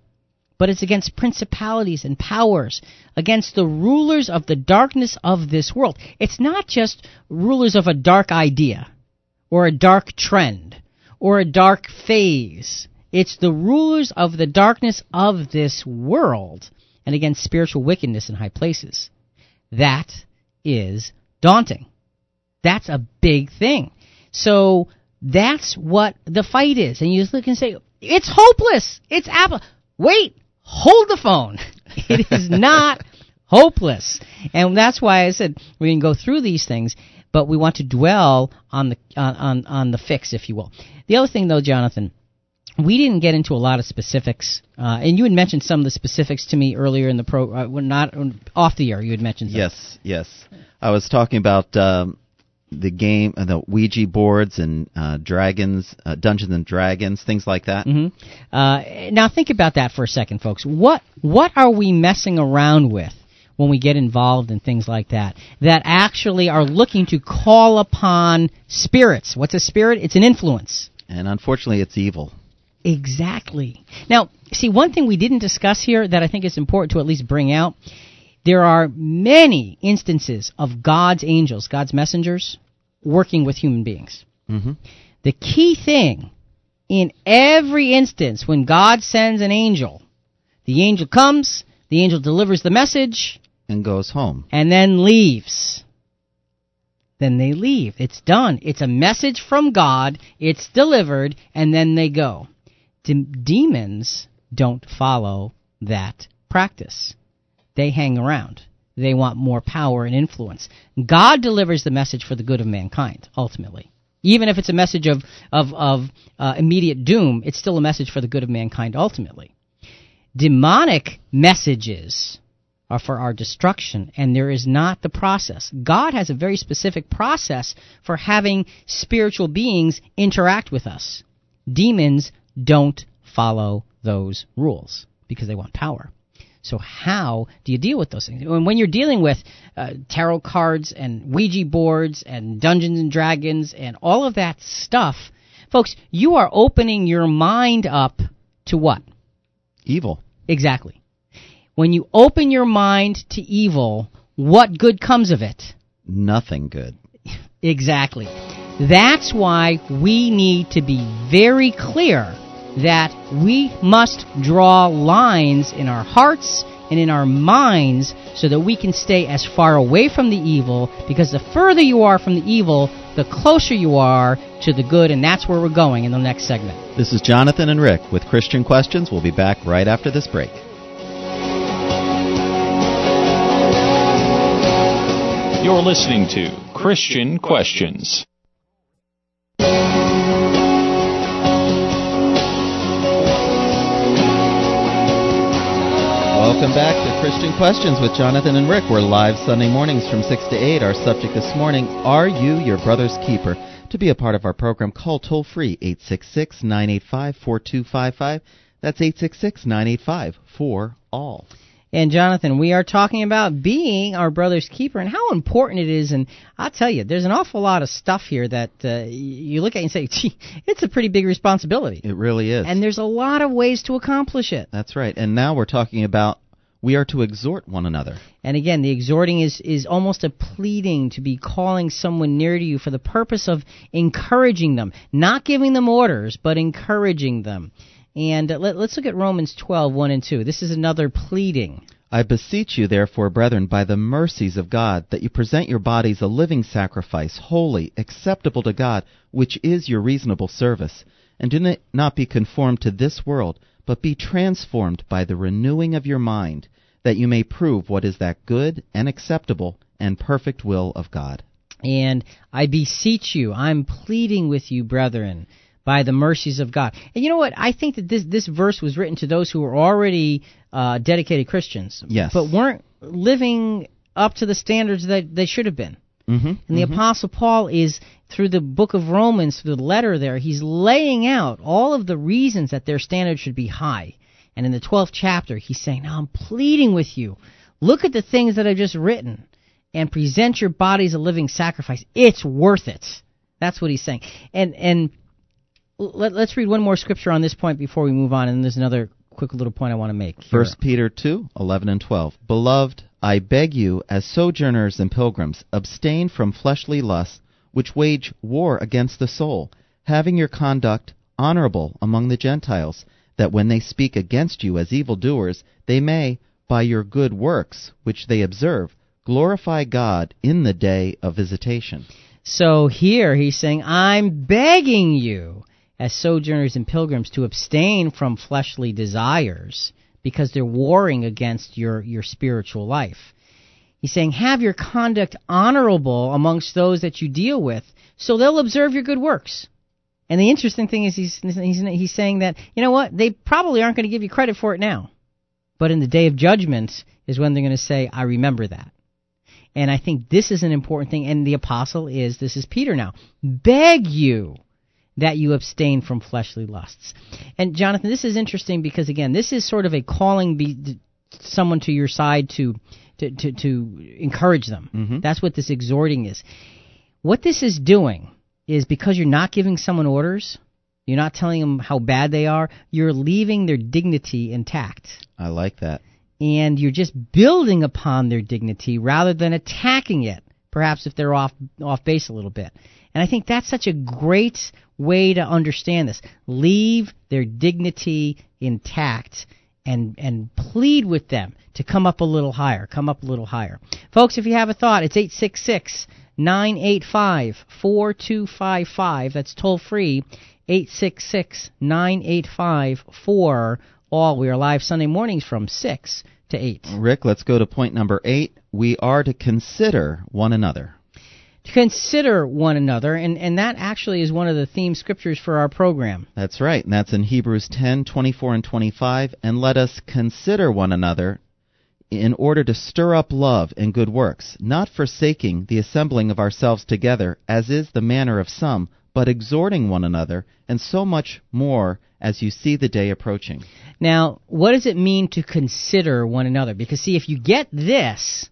But it's against principalities and powers, against the rulers of the darkness of this world. It's not just rulers of a dark idea or a dark trend or a dark phase. It's the rulers of the darkness of this world and against spiritual wickedness in high places. That is daunting. That's a big thing. So that's what the fight is. And you just look and say, it's hopeless. It's Apple. Wait, hold the phone. It is not hopeless. And that's why I said we can go through these things, but we want to dwell on the on, on, on the fix, if you will. The other thing though, Jonathan, we didn't get into a lot of specifics, uh, and you had mentioned some of the specifics to me earlier in the pro. Uh, not off the air, you had mentioned. Some. Yes, yes. I was talking about um, the game, uh, the Ouija boards and uh, dragons, uh, Dungeons and Dragons, things like that. hmm Uh, now think about that for a second, folks. What what are we messing around with when we get involved in things like that? That actually are looking to call upon spirits. What's a spirit? It's an influence. And unfortunately, it's evil. Exactly. Now, see, one thing we didn't discuss here that I think is important to at least bring out there are many instances of God's angels, God's messengers, working with human beings. hmm The key thing in every instance when God sends an angel, the angel comes, the angel delivers the message, And goes home. and then leaves. Then they leave. It's done. It's a message from God, it's delivered, and then they go. De- demons don't follow that practice. They hang around. They want more power and influence. God delivers the message for the good of mankind, ultimately. Even if it's a message of, of, of uh, immediate doom, it's still a message for the good of mankind, ultimately. Demonic messages are for our destruction, and there is not the process. God has a very specific process for having spiritual beings interact with us. Demons don't follow those rules because they want power. So how do you deal with those things? And when you're dealing with uh, tarot cards and Ouija boards and Dungeons and Dragons and all of that stuff, folks, you are opening your mind up to what? Evil. Exactly. When you open your mind to evil, what good comes of it? Nothing good. Exactly. That's why we need to be very clear that we must draw lines in our hearts and in our minds so that we can stay as far away from the evil because the further you are from the evil, the closer you are to the good, and that's where we're going in the next segment. This is Jonathan and Rick with Christian Questions. We'll be back right after this break. You're listening to Christian Questions. Welcome back to Christian Questions with Jonathan and Rick. We're live Sunday mornings from 6 to 8. Our subject this morning Are you your brother's keeper? To be a part of our program, call toll free 866 985 4255. That's 866 985 4 all. And Jonathan, we are talking about being our brother's keeper and how important it is. And I'll tell you, there's an awful lot of stuff here that uh, you look at and say, gee, it's a pretty big responsibility. It really is. And there's a lot of ways to accomplish it. That's right. And now we're talking about we are to exhort one another. And again, the exhorting is, is almost a pleading to be calling someone near to you for the purpose of encouraging them, not giving them orders, but encouraging them. And uh, let, let's look at Romans 12, 1 and 2. This is another pleading. I beseech you, therefore, brethren, by the mercies of God, that you present your bodies a living sacrifice, holy, acceptable to God, which is your reasonable service. And do not be conformed to this world, but be transformed by the renewing of your mind, that you may prove what is that good and acceptable and perfect will of God. And I beseech you, I'm pleading with you, brethren, by the mercies of God. And you know what? I think that this this verse was written to those who were already uh, dedicated Christians, Yes. but weren't living up to the standards that they should have been. Mm-hmm. And the Apostle Paul is, through the book of Romans, through the letter there, he's laying out all of the reasons that their standards should be high. And in the 12th chapter, he's saying, Now I'm pleading with you. Look at the things that I've just written and present your bodies a living sacrifice. It's worth it. That's what he's saying. And, and let, us read one more scripture on this point before we move on, and there's another quick little point I want to make. here. First Peter two eleven and 12. Beloved, I beg you, as sojourners and pilgrims, abstain from fleshly lusts which wage war against the soul, having your conduct honorable among the Gentiles, that when they speak against you as evildoers, they may, by your good works which they observe, glorify God in the day of visitation. So here he's saying, I'm begging you, as sojourners and pilgrims, to abstain from fleshly desires because they're warring against your, your spiritual life. He's saying, have your conduct honorable amongst those that you deal with, so they'll observe your good works. And the interesting thing is he's he's he's saying that you know what they probably aren't going to give you credit for it now, but in the day of judgment is when they're going to say I remember that. And I think this is an important thing. And the apostle is this is Peter now beg you that you abstain from fleshly lusts. And Jonathan, this is interesting because again, this is sort of a calling be, someone to your side to to to, to encourage them. Mhm. That's what this exhorting is. What this is doing is because you're not giving someone orders, you're not telling them how bad they are, you're leaving their dignity intact. I like that. And you're just building upon their dignity rather than attacking it, perhaps if they're off off base a little bit. And I think that's such a great way to understand this. Leave their dignity intact and and plead with them to come up a little higher, come up a little higher. Folks, if you have a thought, it's 866 985 4255. That's toll free 866 985 4 all. We are live Sunday mornings from 6 to 8. Rick, let's go to point number eight. We are to consider one another. Consider one another, and, and that actually is one of the theme scriptures for our program. That's right, and that's in Hebrews 10, 24 and 25. And let us consider one another in order to stir up love and good works, not forsaking the assembling of ourselves together, as is the manner of some, but exhorting one another, and so much more as you see the day approaching. Now, what does it mean to consider one another? Because, see, if you get this,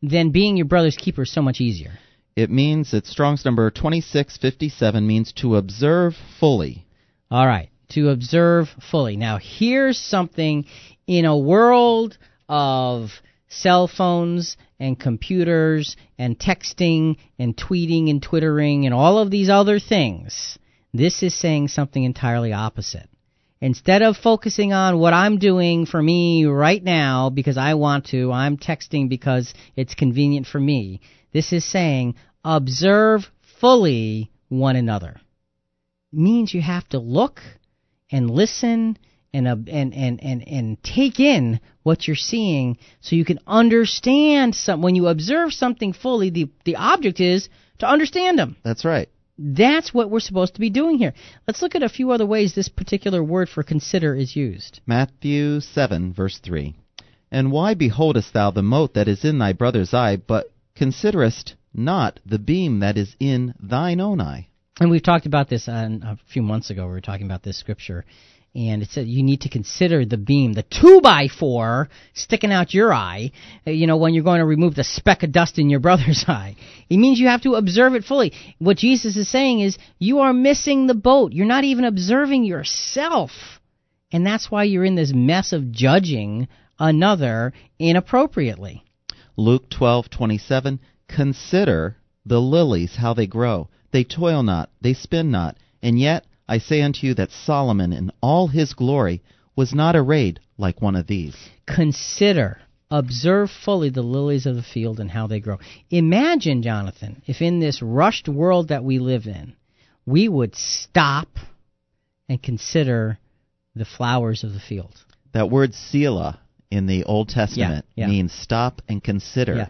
then being your brother's keeper is so much easier. It means that Strong's number 2657 means to observe fully. All right, to observe fully. Now, here's something in a world of cell phones and computers and texting and tweeting and twittering and all of these other things. This is saying something entirely opposite. Instead of focusing on what I'm doing for me right now because I want to, I'm texting because it's convenient for me. This is saying observe fully one another. Means you have to look and listen and uh, and and and and take in what you're seeing so you can understand some when you observe something fully the the object is to understand them That's right. that's what we're supposed to be doing here let's look at a few other ways this particular word for consider is used Matthew 7, verse 3. And why beholdest thou the mote that is in thy brother's eye, but considerest not the beam that is in thine own eye? and we've talked about this on, a few months ago we were talking about this scripture and it said you need to consider the beam, the two by four sticking out your eye, uh, you know, when you're going to remove the speck of dust in your brother's eye. It means you have to observe it fully. What Jesus is saying is you are missing the boat. You're not even observing yourself. And that's why you're in this mess of judging another inappropriately. Luke 12:27 Consider the lilies how they grow they toil not they spin not and yet I say unto you that Solomon in all his glory was not arrayed like one of these consider, observe fully the lilies of the field and how they grow. Imagine, Jonathan, if in this rushed world that we live in, we would stop and consider the flowers of the field. that word Selah in the Old Testament yeah. means stop and consider Yeah.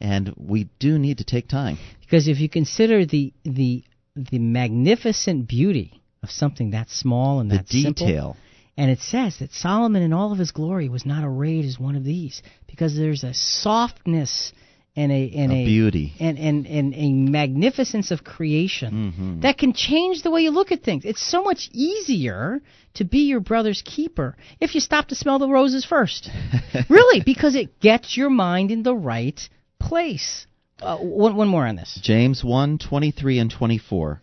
and we do need to take time Because if you consider the the the magnificent beauty of something that small and the that simple, detail And it says that Solomon in all of his glory was not arrayed as one of these because there's a softness and a and a a beauty and, and, and a magnificence of creation Mhm. that can change the way you look at things. It's so much easier to be your brother's keeper if you stop to smell the roses first. really, because it gets your mind in the right place. Uh, one, one more on this. James 1 23 and 24.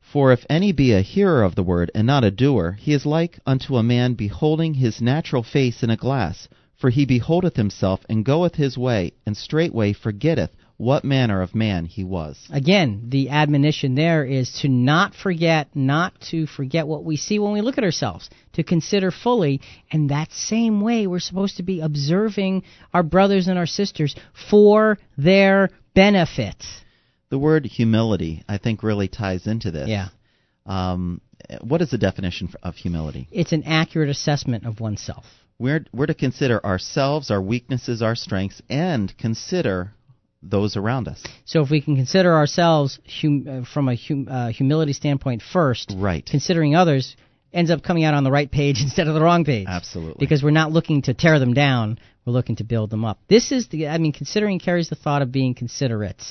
For if any be a hearer of the word and not a doer, he is like unto a man beholding his natural face in a glass. For he beholdeth himself and goeth his way, and straightway forgetteth what manner of man he was. Again, the admonition there is to not forget, not to forget what we see when we look at ourselves, to consider fully. And that same way, we're supposed to be observing our brothers and our sisters for their benefit. The word humility, I think, really ties into this. Yeah. Um, what is the definition of humility? It's an accurate assessment of oneself. We're, we're to consider ourselves, our weaknesses, our strengths, and consider those around us. So if we can consider ourselves hum, uh, from a hum, uh, humility standpoint first, Right. considering others ends up coming out on the right page instead of the wrong page. Absolutely. Because we're not looking to tear them down, we're looking to build them up. This is the I mean considering carries the thought of being considerate.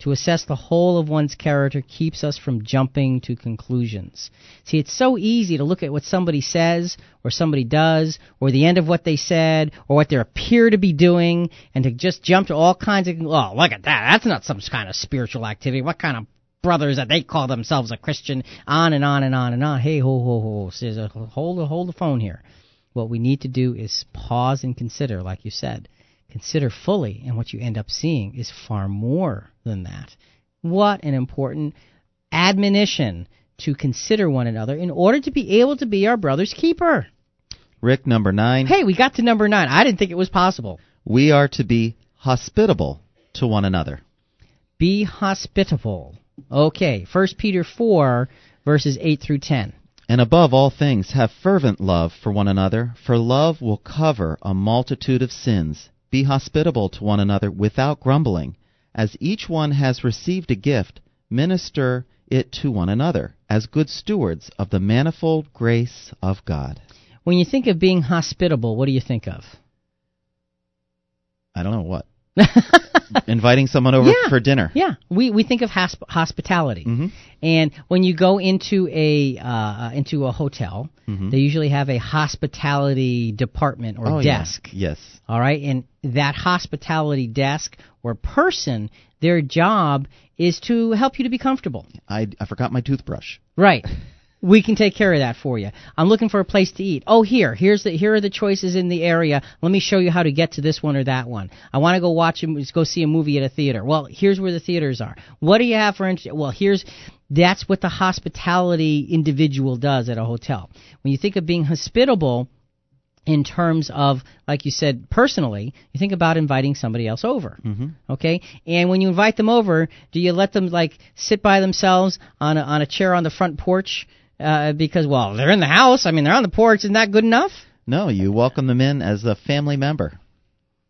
To assess the whole of one's character keeps us from jumping to conclusions. See, it's so easy to look at what somebody says or somebody does or the end of what they said or what they appear to be doing and to just jump to all kinds of, oh, look at that. That's not some kind of spiritual activity. What kind of brothers that they call themselves a Christian? On and on and on and on. Hey, ho, ho, ho. Says, uh, Hold, hold the phone here. What we need to do is pause and consider, like you said consider fully, and what you end up seeing is far more than that. What an important admonition to consider one another in order to be able to be our brother's keeper. Rick, number nine. Hey, we got to number nine. I didn't think it was possible. We are to be hospitable to one another. Be hospitable. Okay, 1 Peter 4, verses 8 through 10. And above all things, have fervent love for one another, for love will cover a multitude of sins. Be hospitable to one another without grumbling. As each one has received a gift, minister it to one another, as good stewards of the manifold grace of God. When you think of being hospitable, what do you think of? I don't know what. Inviting someone over Yeah. for dinner. Yeah, we we think of hosp- hospitality, Mhm. and when you go into a uh, into a hotel, Mhm. they usually have a hospitality department or Oh, yeah. desk. Yes. All right, and that hospitality desk or person, their job is to help you to be comfortable. I, I forgot my toothbrush. Right. We can take care of that for you. I'm looking for a place to eat. Oh, here, here's the here are the choices in the area. Let me show you how to get to this one or that one. I want to go watch a, go see a movie at a theater. Well, here's where the theaters are. What do you have for well, here's that's what the hospitality individual does at a hotel. When you think of being hospitable in terms of like you said personally, you think about inviting somebody else over. Mm-hmm. Okay, and when you invite them over, do you let them like sit by themselves on a, on a chair on the front porch? Uh, because well, they're in the house. I mean, they're on the porch. Isn't that good enough? No, you welcome them in as a family member.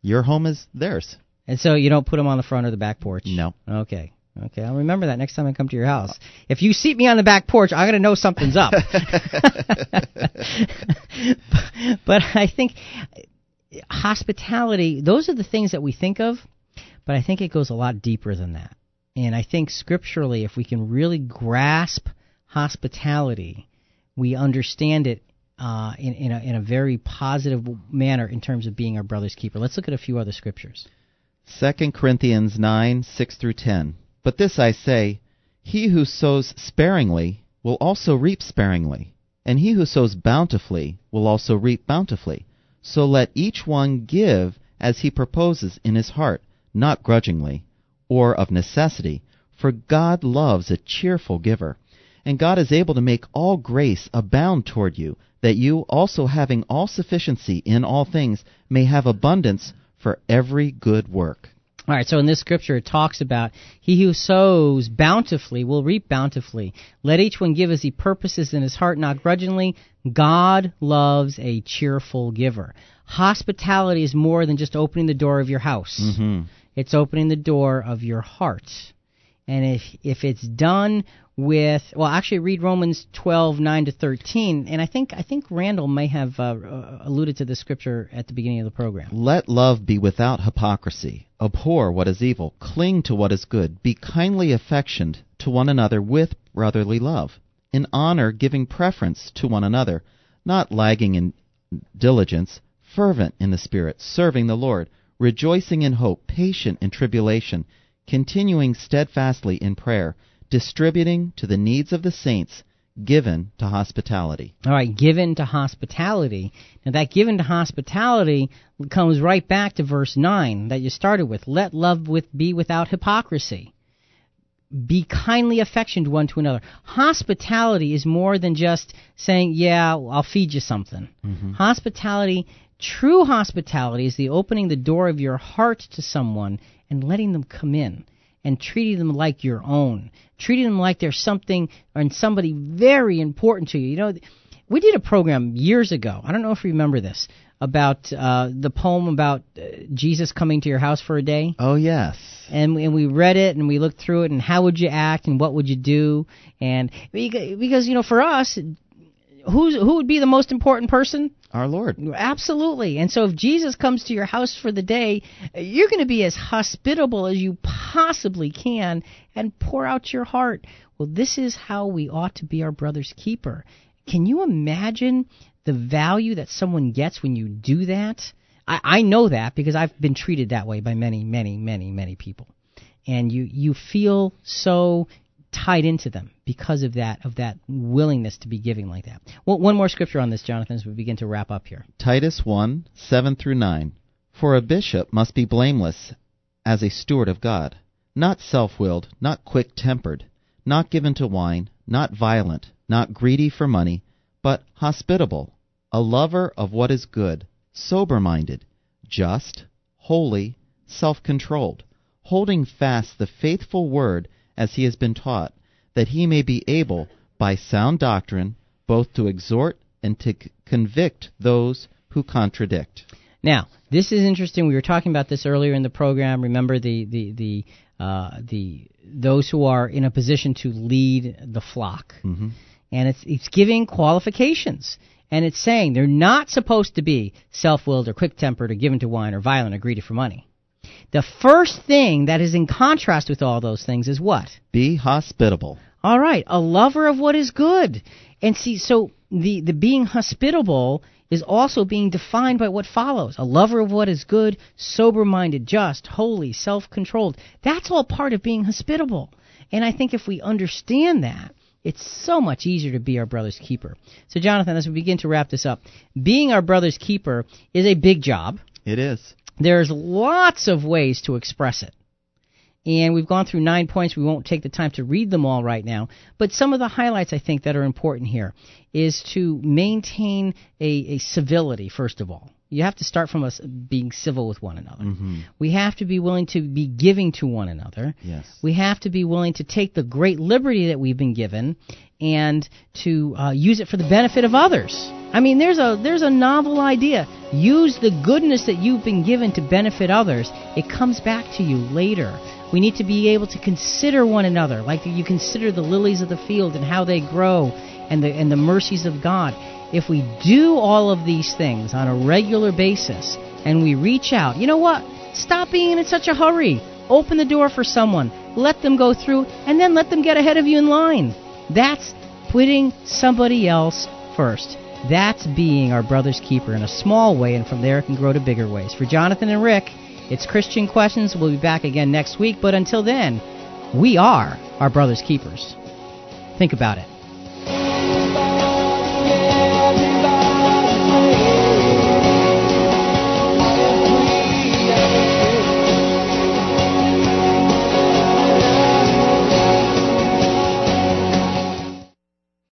Your home is theirs. And so you don't put them on the front or the back porch. No. Okay. Okay, I'll remember that next time I come to your house. If you seat me on the back porch, I'm gonna know something's up. but I think hospitality; those are the things that we think of, but I think it goes a lot deeper than that. And I think scripturally, if we can really grasp hospitality, we understand it uh, in in a, in a very positive manner in terms of being our brother's keeper. Let's look at a few other scriptures. 2 Corinthians 9, 6 through 10. But this I say, he who sows sparingly will also reap sparingly, and he who sows bountifully will also reap bountifully. So let each one give as he proposes in his heart, not grudgingly, or of necessity, for God loves a cheerful giver. And God is able to make all grace abound toward you, that you also having all sufficiency in all things may have abundance for every good work. All right, so in this scripture it talks about he who sows bountifully will reap bountifully. Let each one give as he purposes in his heart, not grudgingly. God loves a cheerful giver. Hospitality is more than just opening the door of your house. Mm-hmm. It's opening the door of your heart. And if if it's done with well, actually read Romans twelve nine to thirteen, and I think I think Randall may have uh, uh, alluded to this scripture at the beginning of the program. Let love be without hypocrisy. Abhor what is evil. Cling to what is good. Be kindly affectioned to one another with brotherly love. In honor, giving preference to one another, not lagging in diligence, fervent in the Spirit, serving the Lord, rejoicing in hope, patient in tribulation, continuing steadfastly in prayer, distributing to the needs of the saints, given to hospitality. All right, given to hospitality. Now, that given to hospitality comes right back to verse 9 that you started with. Let love with, be without hypocrisy. Be kindly affectioned one to another. Hospitality is more than just saying, Yeah, I'll feed you something. Mm-hmm. Hospitality, true hospitality, is the opening the door of your heart to someone and letting them come in and treating them like your own, treating them like they're something or somebody very important to you. You know, we did a program years ago. I don't know if you remember this about uh, the poem about uh, Jesus coming to your house for a day? Oh, yes. and we, and we read it and we looked through it and how would you act and what would you do and because you know for us who's who would be the most important person Our Lord. absolutely. And so if jesus comes to your house for the day you're going to be as hospitable as you possibly can and pour out your heart. Well this is how we ought to be our brother's keeper. Can you imagine the value that someone gets when you do that? I, I know that because I've been treated that way by many, many, many, many people, and you you feel so tied into them because of that of that willingness to be giving like that. Well, one more scripture on this, Jonathan, as we begin to wrap up here. Titus 1 7 through 9. For a bishop must be blameless as a steward of God, not self willed, not quick tempered, not given to wine, not violent, not greedy for money, but hospitable, a lover of what is good sober minded, just, holy, self controlled, holding fast the faithful word as he has been taught, that he may be able, by sound doctrine, both to exhort and to c- convict those who contradict. Now, this is interesting. We were talking about this earlier in the program. Remember the the the uh, the those who are in a position to lead the flock, Mhm. and it's it's giving qualifications, and it's saying they're not supposed to be self-willed or quick-tempered or given to wine or violent or greedy for money. The first thing that is in contrast with all those things is what? Be hospitable. All right, a lover of what is good. And see, so the, the being hospitable is also being defined by what follows a lover of what is good, sober minded, just, holy, self controlled. That's all part of being hospitable. And I think if we understand that, it's so much easier to be our brother's keeper. So, Jonathan, as we begin to wrap this up, being our brother's keeper is a big job. It is. There's lots of ways to express it. And we've gone through nine points. We won't take the time to read them all right now. But some of the highlights I think that are important here is to maintain a, a civility, first of all. You have to start from us being civil with one another. Mhm. We have to be willing to be giving to one another. Yes. We have to be willing to take the great liberty that we've been given and to uh, use it for the benefit of others. I mean, there's a there's a novel idea. Use the goodness that you've been given to benefit others. It comes back to you later. We need to be able to consider one another, like you consider the lilies of the field and how they grow, and the and the mercies of God. If we do all of these things on a regular basis and we reach out, you know what? Stop being in such a hurry. Open the door for someone. Let them go through, and then let them get ahead of you in line. That's putting somebody else first. That's being our brother's keeper in a small way, and from there it can grow to bigger ways. For Jonathan and Rick, it's Christian Questions. We'll be back again next week, but until then, we are our brother's keepers. Think about it.